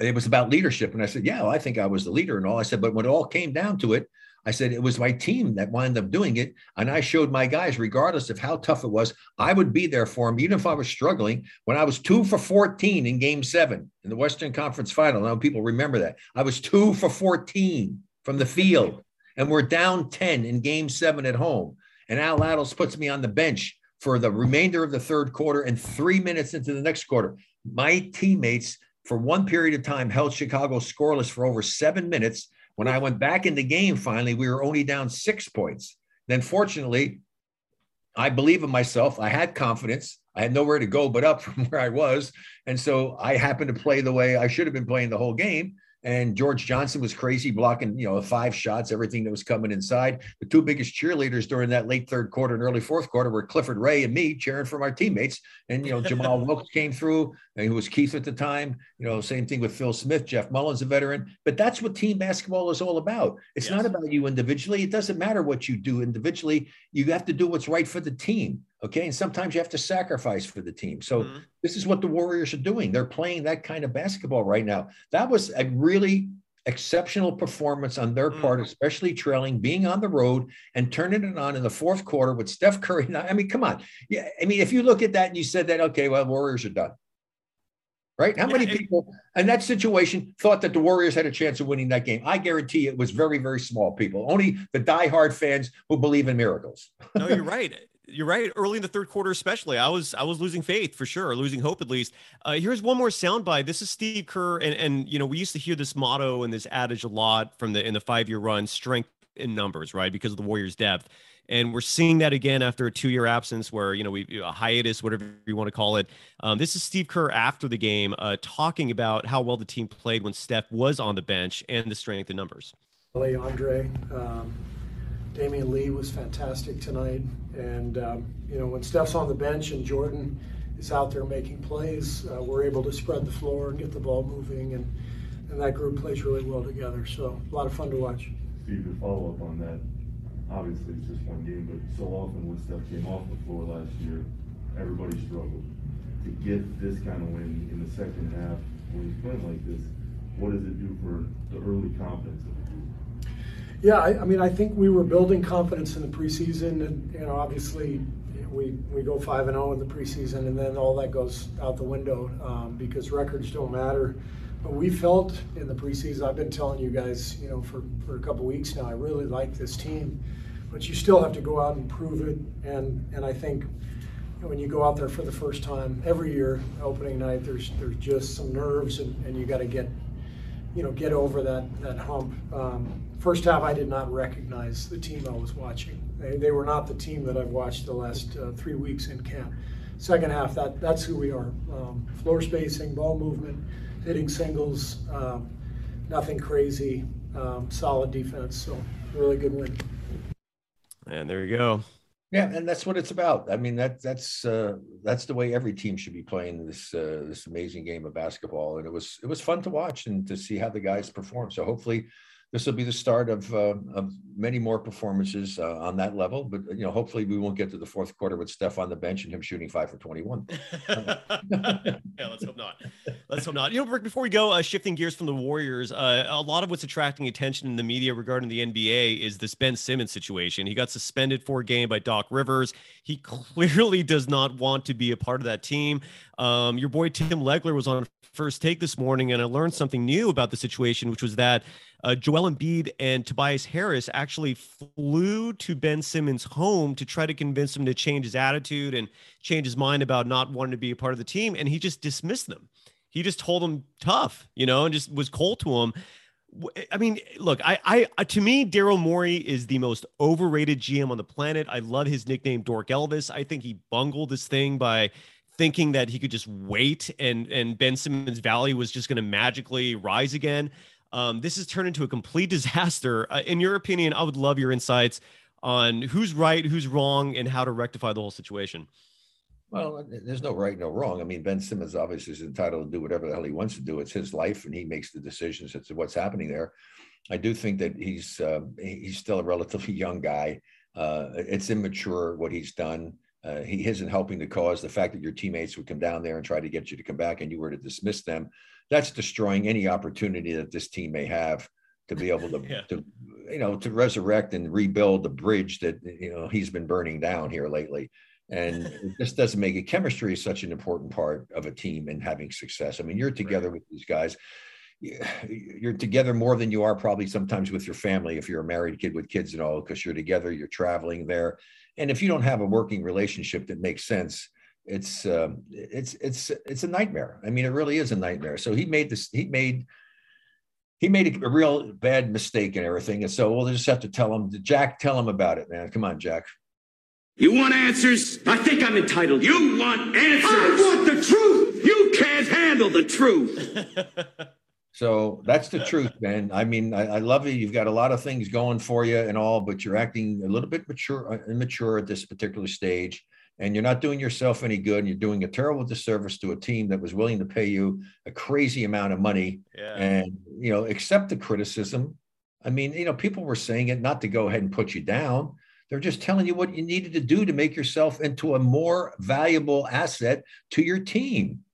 it was about leadership. And I said, Yeah, well, I think I was the leader and all. I said, but when it all came down to it, I said it was my team that wound up doing it. And I showed my guys, regardless of how tough it was, I would be there for them, even if I was struggling. When I was two for 14 in game seven in the Western Conference final, now people remember that. I was two for 14 from the field, and we're down 10 in game seven at home. And Al Attles puts me on the bench for the remainder of the third quarter and three minutes into the next quarter. My teammates, for one period of time, held Chicago scoreless for over seven minutes when I went back in the game, finally, we were only down six points. Then, fortunately, I believe in myself. I had confidence. I had nowhere to go but up from where I was. And so I happened to play the way I should have been playing the whole game. And George Johnson was crazy blocking, you know, five shots, everything that was coming inside. The two biggest cheerleaders during that late third quarter and early fourth quarter were Clifford Ray and me cheering from our teammates. And, you know, Jamal Wilkes came through, who was Keith at the time. You know, same thing with Phil Smith, Jeff Mullins, a veteran. But that's what team basketball is all about. It's yes. not about you individually. It doesn't matter what you do individually. You have to do what's right for the team. Okay. And sometimes you have to sacrifice for the team. So mm-hmm. this is what the Warriors are doing. They're playing that kind of basketball right now. That was a really exceptional performance on their part, mm-hmm. especially trailing, being on the road and turning it on in the fourth quarter with Steph Curry. I mean, come on. Yeah. I mean, if you look at that and you said that, okay, well, Warriors are done. Right? How many people in that situation thought that the Warriors had a chance of winning that game? I guarantee it was very, very small people. Only the diehard fans who believe in miracles. no, you're right you're right. Early in the third quarter, especially, I was I was losing faith for sure, losing hope at least. Uh, here's one more soundbite. This is Steve Kerr, and and you know we used to hear this motto and this adage a lot from the in the five year run: strength in numbers, right? Because of the Warriors' depth. And we're seeing that again after a two-year absence, where you know we a hiatus, whatever you want to call it. Um, this is Steve Kerr after the game, uh, talking about how well the team played when Steph was on the bench and the strength in numbers. Andre, um, Damion Lee was fantastic tonight. And, um, you know, when Steph's on the bench and Jordan is out there making plays, uh, we're able to spread the floor and get the ball moving. And, and that group plays really well together. So a lot of fun to watch. Steve, to follow up on that, obviously it's just one game, but so often when Steph came off the floor last year, everybody struggled. To get this kind of win in the second half when he's playing like this, what does it do for the early confidence of the group? Yeah, I, I, mean, I think we were building confidence in the preseason, and you know, obviously, we we go five and zero oh in the preseason, and then all that goes out the window um, because records don't matter. But we felt in the preseason. I've been telling you guys, you know, for for a couple weeks now. I really like this team, but you still have to go out and prove it. And and I think when you go out there for the first time every year, opening night, there's there's just some nerves, and, and you got to get you know, get over that that hump. Um, first half, I did not recognize the team I was watching. They, they were not the team that I've watched the last uh, three weeks in camp. Second half, that that's who we are. Um, floor spacing, ball movement, hitting singles, um, nothing crazy, um, solid defense. So really good win. And there you go. Yeah, and that's what it's about. I mean, that that's uh, that's the way every team should be playing this uh, this amazing game of basketball. And it was it was fun to watch and to see how the guys perform. So hopefully, this will be the start of, uh, of many more performances uh, on that level. But you know, hopefully, we won't get to the fourth quarter with Steph on the bench and him shooting five for twenty-one. yeah, let's hope not. Let's hope not. You know, Rick, before we go, uh, shifting gears from the Warriors, uh, a lot of what's attracting attention in the media regarding the NBA is this Ben Simmons situation. He got suspended for a game by Doc Rivers. He clearly does not want to be a part of that team. Um, your boy Tim Legler was on first take this morning, and I learned something new about the situation, which was that uh, Joel Embiid and Tobias Harris actually flew to Ben Simmons' home to try to convince him to change his attitude and change his mind about not wanting to be a part of the team, and he just dismissed them. He just told them tough, you know, and just was cold to him. I mean, look, I, I, to me, Daryl Morey is the most overrated GM on the planet. I love his nickname, Dork Elvis. I think he bungled this thing by thinking that he could just wait and and Ben Simmons' value was just going to magically rise again. Um, this has turned into a complete disaster. Uh, in your opinion, I would love your insights on who's right, who's wrong, and how to rectify the whole situation. Well, there's no right, no wrong. I mean, Ben Simmons obviously is entitled to do whatever the hell he wants to do. It's his life, and he makes the decisions as to what's happening there. I do think that he's uh, he's still a relatively young guy. Uh, it's immature what he's done. Uh, he isn't helping the cause. The fact that your teammates would come down there and try to get you to come back and you were to dismiss them, that's destroying any opportunity that this team may have to be able to, yeah. to you know, to resurrect and rebuild the bridge that, you know, he's been burning down here lately. And it just doesn't make it. Chemistry is such an important part of a team and having success. I mean, you're together right. with these guys you're together more than you are probably sometimes with your family if you're a married kid with kids and all because you're together you're traveling there and if you don't have a working relationship that makes sense it's uh, it's it's it's a nightmare i mean it really is a nightmare so he made this he made he made a, a real bad mistake and everything and so we'll just have to tell him jack tell him about it man come on jack You want answers? I think I'm entitled. You want answers? I want the truth. You can't handle the truth. so that's the truth, man. I mean, I, I, love you. You've got a lot of things going for you and all, but you're acting a little bit mature, uh, immature at this particular stage, and you're not doing yourself any good. And you're doing a terrible disservice to a team that was willing to pay you a crazy amount of money. Yeah. And you know, accept the criticism. I mean, you know, people were saying it not to go ahead and put you down they're just telling you what you needed to do to make yourself into a more valuable asset to your team.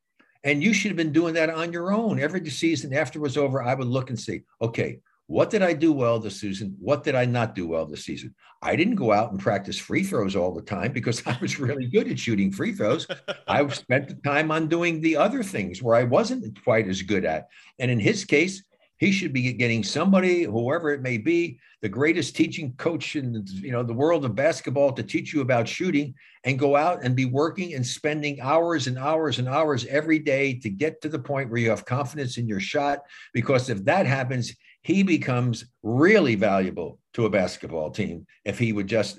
And you should have been doing that on your own. Every season after it was over, I would look and see, okay, what did I do well this season? What did I not do well this season? I didn't go out and practice free throws all the time because I was really good at shooting free throws. I spent the time on doing the other things where I wasn't quite as good at. And in his case, he should be getting somebody, whoever it may be, the greatest teaching coach in you know the world of basketball to teach you about shooting and go out and be working and spending hours and hours and hours every day to get to the point where you have confidence in your shot. Because if that happens he becomes really valuable to a basketball team if he would just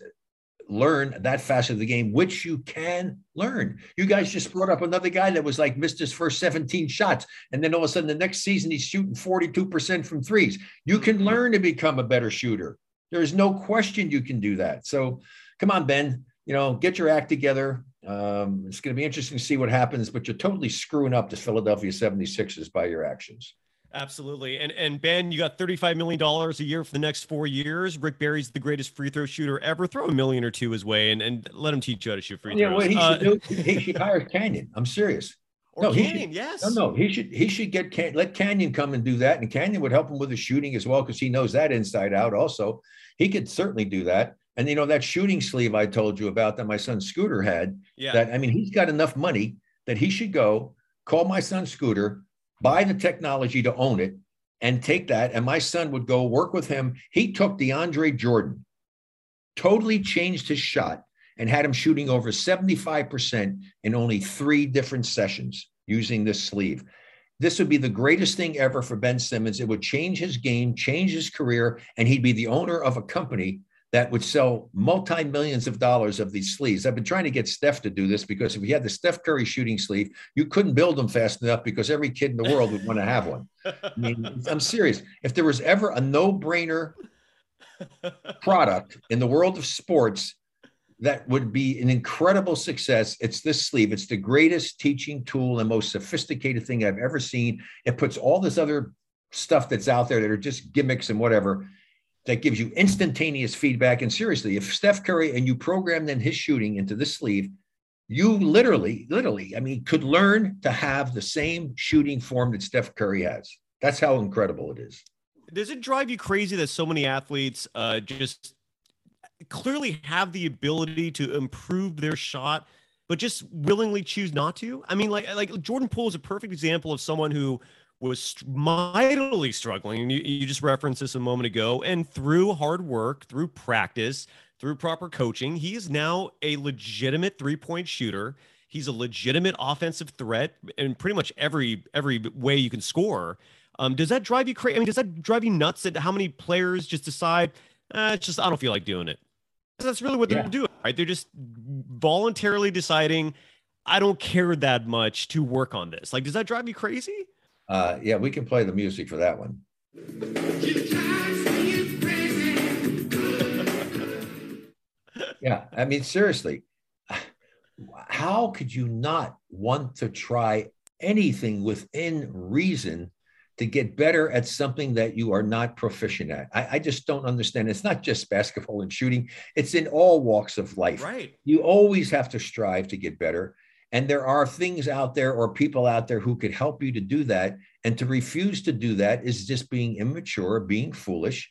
learn that facet of the game, which you can learn. You guys just brought up another guy that was like missed his first 17 shots. And then all of a sudden, the next season, he's shooting 42% from threes. You can mm-hmm. learn to become a better shooter. There's no question you can do that. So come on, Ben, you know, get your act together. Um, it's going to be interesting to see what happens, but you're totally screwing up the Philadelphia 76ers by your actions. Absolutely. And and Ben, you got $35 million a year for the next four years. Rick Barry's the greatest free throw shooter ever. Throw a million or two his way and, and let him teach you how to shoot free yeah, throws. Well, he, uh, should do, he should hire Canyon. I'm serious. Or no, Canyon, should, yes. No, no, he should he should get Can, let Canyon come and do that. And Canyon would help him with the shooting as well, because he knows that inside out also. He could certainly do that. And you know, that shooting sleeve I told you about that my son Scooter had, yeah. that I mean, he's got enough money that he should go call my son Scooter, buy the technology to own it, and take that. And my son would go work with him. He took DeAndre Jordan, totally changed his shot, and had him shooting over 75% in only three different sessions using this sleeve. This would be the greatest thing ever for Ben Simmons. It would change his game, change his career, and he'd be the owner of a company that would sell multi millions of dollars of these sleeves. I've been trying to get Steph to do this because if we had the Steph Curry shooting sleeve, you couldn't build them fast enough because every kid in the world would want to have one. I mean, I'm serious. If there was ever a no brainer product in the world of sports that would be an incredible success, it's this sleeve. It's the greatest teaching tool and most sophisticated thing I've ever seen. It puts all this other stuff that's out there that are just gimmicks and whatever that gives you instantaneous feedback. And seriously, if Steph Curry and you program then his shooting into the sleeve, you literally, literally, I mean, could learn to have the same shooting form that Steph Curry has. That's how incredible it is. Does it drive you crazy that so many athletes uh, just clearly have the ability to improve their shot, but just willingly choose not to? I mean, like like Jordan Poole is a perfect example of someone who was mightily struggling. You, you just referenced this a moment ago. And through hard work, through practice, through proper coaching, he is now a legitimate three point shooter. He's a legitimate offensive threat in pretty much every every way you can score. Um, does that drive you crazy? I mean, does that drive you nuts at how many players just decide, eh, it's just I don't feel like doing it? That's really what yeah. they're doing, right? They're just voluntarily deciding, I don't care that much to work on this. Like, does that drive you crazy? Uh, yeah, we can play the music for that one. yeah, I mean, seriously, how could you not want to try anything within reason to get better at something that you are not proficient at. I, I, just don't understand. It's not just basketball and shooting, it's in all walks of life. Right. You always have to strive to get better. And there are things out there or people out there who could help you to do that. And to refuse to do that is just being immature, being foolish.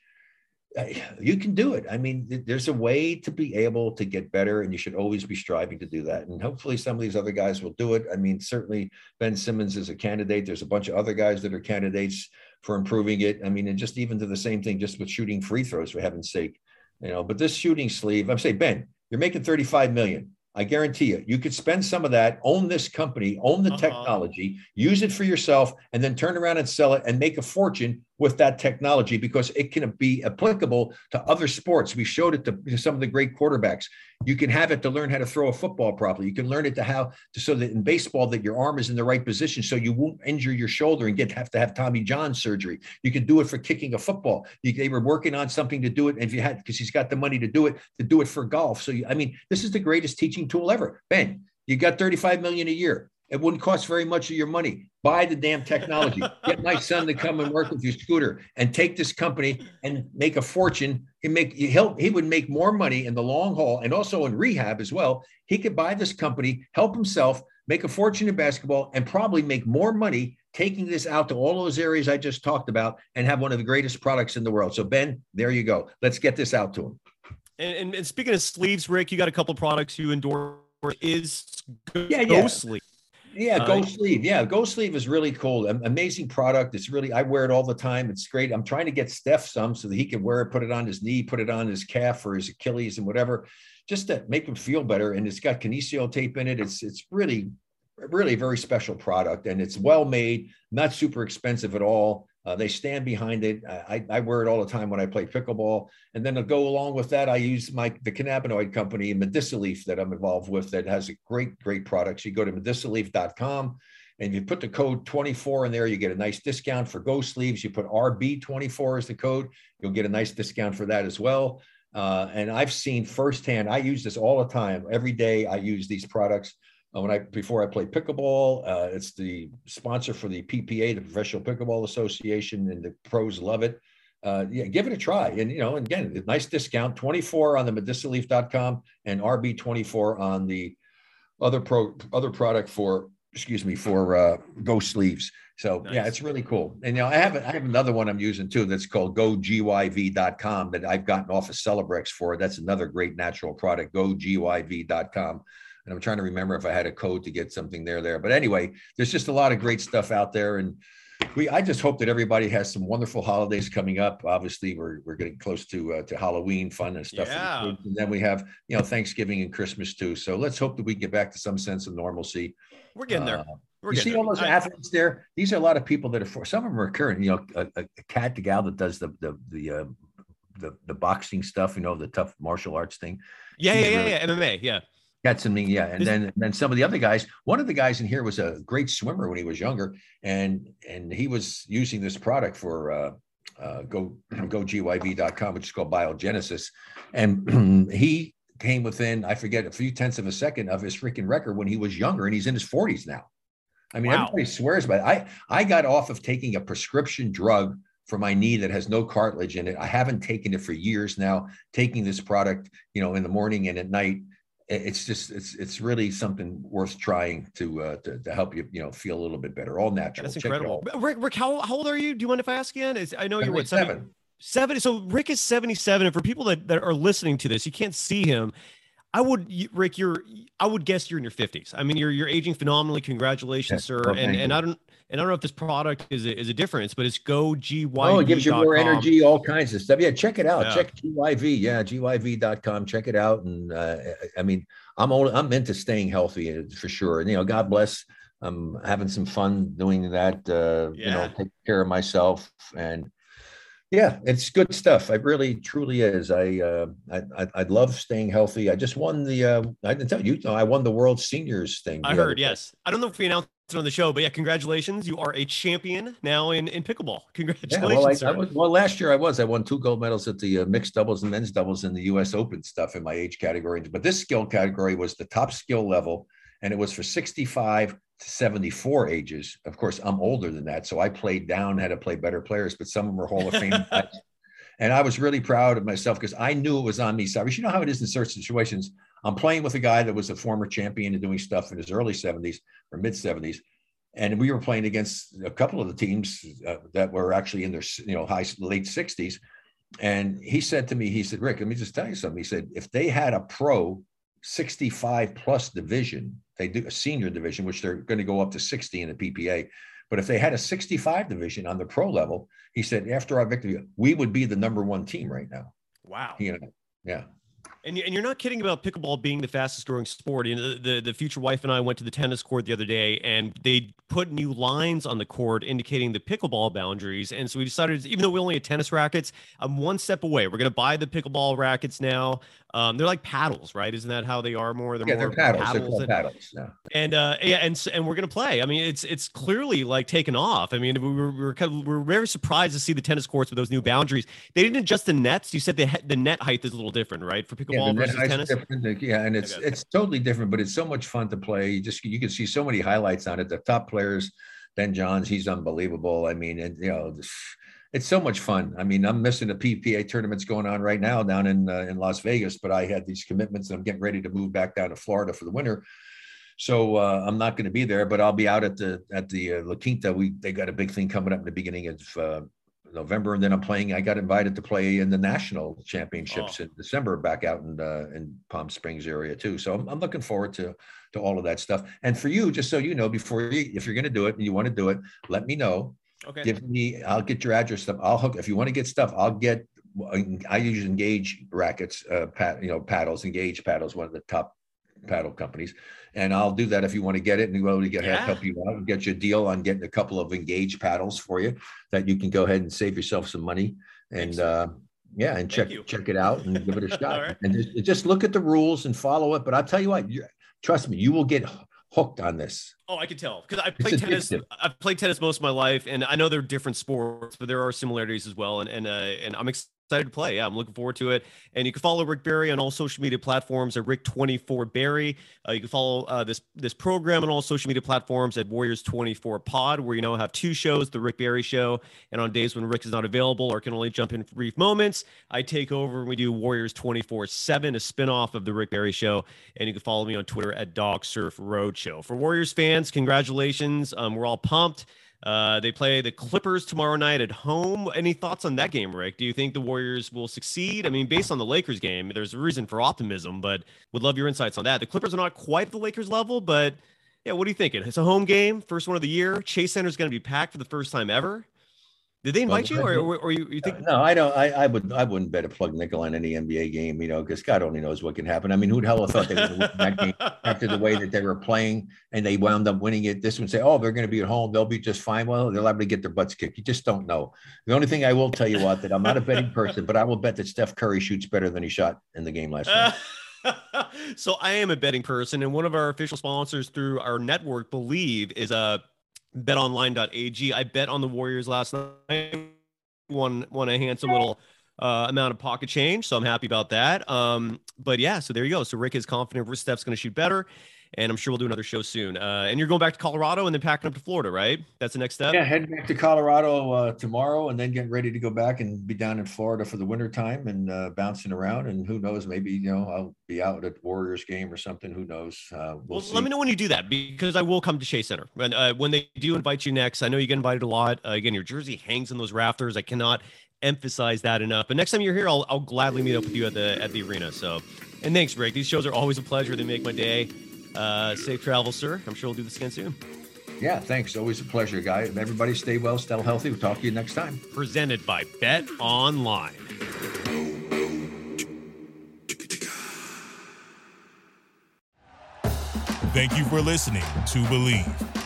Uh, you can do it. I mean, there's a way to be able to get better, and you should always be striving to do that. And hopefully, some of these other guys will do it. I mean, certainly Ben Simmons is a candidate. There's a bunch of other guys that are candidates for improving it. I mean, and just even to the same thing, just with shooting free throws, for heaven's sake, you know. But this shooting sleeve, I'm saying, Ben, you're making 35 million I guarantee you, you could spend some of that, own this company, own the uh-huh. technology, use it for yourself, and then turn around and sell it and make a fortune with that technology because it can be applicable to other sports. We showed it to, some of the great quarterbacks. You can have it to learn how to throw a football properly. You can learn it to how to so that in baseball that your arm is in the right position so you won't injure your shoulder and get have to have Tommy John surgery. You can do it for kicking a football. You, they were working on something to do it, and if you had because he's got the money to do it, to do it for golf. So you, I mean, this is the greatest teaching tool ever. Ben, you got 35 million a year. It wouldn't cost very much of your money. Buy the damn technology. Get my son to come and work with your scooter and take this company and make a fortune. He make he help he would make more money in the long haul and also in rehab as well. He could buy this company, help himself, make a fortune in basketball, and probably make more money taking this out to all those areas I just talked about and have one of the greatest products in the world. So Ben, there you go. Let's get this out to him. And, and, and speaking of sleeves, Rick, you got a couple products you endorse. Is yeah, yeah. Yeah, Go uh, Sleeve. Yeah, Go Sleeve is really cool. Amazing product. It's really I wear it all the time. It's great. I'm trying to get Steph some so that he can wear it, put it on his knee, put it on his calf or his Achilles and whatever, just to make him feel better. And it's got kinesio tape in it. It's it's really really a very special product and it's well made, not super expensive at all. Uh, they stand behind it. I, I, wear it all the time when I play pickleball. And then to go along with that, I use my the cannabinoid company, Medicileaf, that I'm involved with, that has a great, great products. You go to medicileaf.com and you put the code 24 in there, you get a nice discount for Go Sleeves. You put RB24 as the code, you'll get a nice discount for that as well. Uh, and I've seen firsthand, I use this all the time. Every day I use these products. Uh, when I before I play pickleball. Uh, it's the sponsor for the PPA, the Professional Pickleball Association, and the pros love it. Uh, yeah, give it a try. And you know, again, a nice discount: twenty four on the medicileaf.com and RB twenty four on the other pro other product for excuse me for uh, Go Sleeves. So nice. yeah, it's really cool. And you know, I have I have another one I'm using too that's called GoGYV.com that I've gotten off of Celebrex for. That's another great natural product. GoGYV.com and I'm trying to remember if I had a code to get something there there. But anyway, there's just a lot of great stuff out there, and we I just hope that everybody has some wonderful holidays coming up. Obviously, we're we're getting close to uh, to Halloween fun and stuff, yeah. and then we have you know Thanksgiving and Christmas too. So let's hope that we get back to some sense of normalcy. We're getting there. Uh, we're you see there. all those I, athletes there? These are a lot of people that are for some of them are current. You know, a, a cat, the gal that does the the the uh, the, the boxing stuff, you know, the tough martial arts thing. Yeah, yeah, yeah, really, yeah, MMA, yeah. Yeah. And then and then some of the other guys. One of the guys in here was a great swimmer when he was younger, and and he was using this product for uh, uh, go go gyv.com, which is called Biogenesis, and he came within I forget a few tenths of a second of his freaking record when he was younger, and he's in his 40s now. I mean, wow. everybody swears by it. I I got off of taking a prescription drug for my knee that has no cartilage in it. I haven't taken it for years now. Taking this product, you know, in the morning and at night it's just it's it's really something worth trying to uh, to, to help you you know feel a little bit better. All natural. That's incredible. Rick, Rick, how, how old are you? Do you mind if I ask again? Is I know you're what seven. Seven. So Rick is 77. And for people that, that are listening to this, you can't see him. I would, Rick, you're, I would guess you're in your 50s. I mean, you're, you're aging phenomenally. Congratulations, sir. Well, and, and I don't, and I don't know if this product is a, is a difference, but it's go GYV. Oh, it gives you more energy, all kinds of stuff. Yeah, check it out. Yeah. Check GYV. Yeah, GYV.com. Check it out. And uh, I mean, I'm only, I'm into staying healthy uh, for sure. And you know, God bless. I'm having some fun doing that. Uh, yeah. You know, take care of myself and yeah, it's good stuff. It really, truly is. I, uh, I, I, love staying healthy. I just won the. Uh, I didn't tell you. you know, I won the World Seniors thing. I heard. Yes. I don't know if we announced it on the show, but yeah, congratulations. You are a champion now in in pickleball. Congratulations. Yeah, well, I, I was, well, last year I was. I won two gold medals at the uh, mixed doubles and men's doubles in the U.S. Open stuff in my age category. But this skill category was the top skill level, and it was for 65 to 74 ages. Of course, I'm older than that. So I played down, had to play better players, but some of them were Hall of Fame. and I was really proud of myself because I knew it was on me. Cyrus, you know how it is in certain situations. I'm playing with a guy that was a former champion and doing stuff in his early 70s or mid 70s. And we were playing against a couple of the teams uh, that were actually in their you know high late 60s. And he said to me, he said, Rick, let me just tell you something. He said, if they had a pro 65 plus division, they do a senior division, which they're going to go up to 60 in the PPA. But if they had a 65 division on the pro level, he said, after our victory, we would be the number one team right now. Wow. You know, yeah. And, and you're not kidding about pickleball being the fastest growing sport. You know, the, the, the future wife and I went to the tennis court the other day and they put new lines on the court indicating the pickleball boundaries. And so we decided, even though we only had tennis rackets, I'm one step away. We're going to buy the pickleball rackets now. Um, they're like paddles, right? Isn't that how they are more? They're yeah, more they're paddles. paddles they're paddles. Yeah. And uh, yeah, and and we're gonna play. I mean, it's it's clearly like taken off. I mean, we were we were, kind of, we were very surprised to see the tennis courts with those new boundaries. They didn't adjust the nets. You said the the net height is a little different, right, for pickleball yeah, versus tennis. Yeah, and it's okay. it's totally different, but it's so much fun to play. You just you can see so many highlights on it. The top players, Ben Johns, he's unbelievable. I mean, and you know. This, it's so much fun. I mean, I'm missing the PPA tournaments going on right now down in uh, in Las Vegas, but I had these commitments and I'm getting ready to move back down to Florida for the winter. So uh, I'm not going to be there, but I'll be out at the at the uh, La Quinta. We they got a big thing coming up in the beginning of uh, November, and then I'm playing. I got invited to play in the national championships oh. in December, back out in uh, in Palm Springs area too. So I'm, I'm, looking forward to to all of that stuff. And for you, just so you know, before you, if you're going to do it and you want to do it, let me know Okay. Give me, I'll get your address stuff. I'll hook, if you want to get stuff, I'll get, I use Engage rackets, uh, pat, you know, paddles, Engage paddles, one of the top paddle companies. And I'll do that if you want to get it and we'll get yeah. help you out and get you a deal on getting a couple of Engage paddles for you that you can go ahead and save yourself some money. And, uh, yeah, and check check it out and give it a shot. right. And just, just, look at the rules and follow it. But I'll tell you what, trust me, you will get hooked on this. Oh, I can tell because I played tennis. I've played tennis most of my life, and I know they're different sports, but there are similarities as well. And and uh, and I'm excited excited to play. Yeah, I'm looking forward to it. And you can follow Rick Barry on all social media platforms at Rick24Barry. Uh, you can follow uh, this this program on all social media platforms at Warriors24 Pod, where you know have two shows: the Rick Barry Show, and on days when Rick is not available or can only jump in for brief moments, I take over and we do Warriors 24/7, a spinoff of the Rick Barry Show. And you can follow me on Twitter at Dog Surf Roadshow. For Warriors fans, congratulations! Um, we're all pumped. Uh, they play the Clippers tomorrow night at home. Any thoughts on that game, Rick? Do you think the Warriors will succeed? I mean, based on the Lakers game, there's a reason for optimism, but would love your insights on that. The Clippers are not quite the Lakers level, but yeah, what are you thinking? It's a home game, first one of the year. Chase Center is going to be packed for the first time ever. Did they invite well, you, or, or, you, you, think? No, I don't. I, I would. I wouldn't bet a plug nickel on any NBA game. You know, because God only knows what can happen. I mean, who the hell thought they would win that game after the way that they were playing, and they wound up winning it? This one say, "Oh, they're going to be at home. They'll be just fine." Well, they're liable to get their butts kicked. You just don't know. The only thing I will tell you, what that I'm not a betting person, but I will bet that Steph Curry shoots better than he shot in the game last night. so I am a betting person, and one of our official sponsors through our network, Bleav, is a uh, betonline.ag. I bet on the Warriors last night won won a handsome little uh, amount of pocket change, so I'm happy about that. Um, but yeah, so there you go. So Rick is confident Steph's going to shoot better, and I'm sure we'll do another show soon. Uh, and you're going back to Colorado and then packing up to Florida, right? That's the next step. Yeah, heading back to Colorado uh, tomorrow, and then getting ready to go back and be down in Florida for the winter time and uh, bouncing around. And who knows, maybe you know I'll be out at Warriors game or something. Who knows? Uh, we'll, well let me know when you do that because I will come to Chase Center. And uh, when they do invite you next, I know you get invited a lot. Uh, again, your jersey hangs in those rafters. I cannot emphasize that enough. But next time you're here, I'll, I'll gladly meet up with you at the at the arena. So, and thanks, Rick. These shows are always a pleasure. They make my day. Uh, safe travel, sir. I'm sure we'll do this again soon. Yeah, thanks. Always a pleasure, guy. Everybody stay well, stay healthy. We'll talk to you next time. Presented by Bet Online. Thank you for listening to Bleav.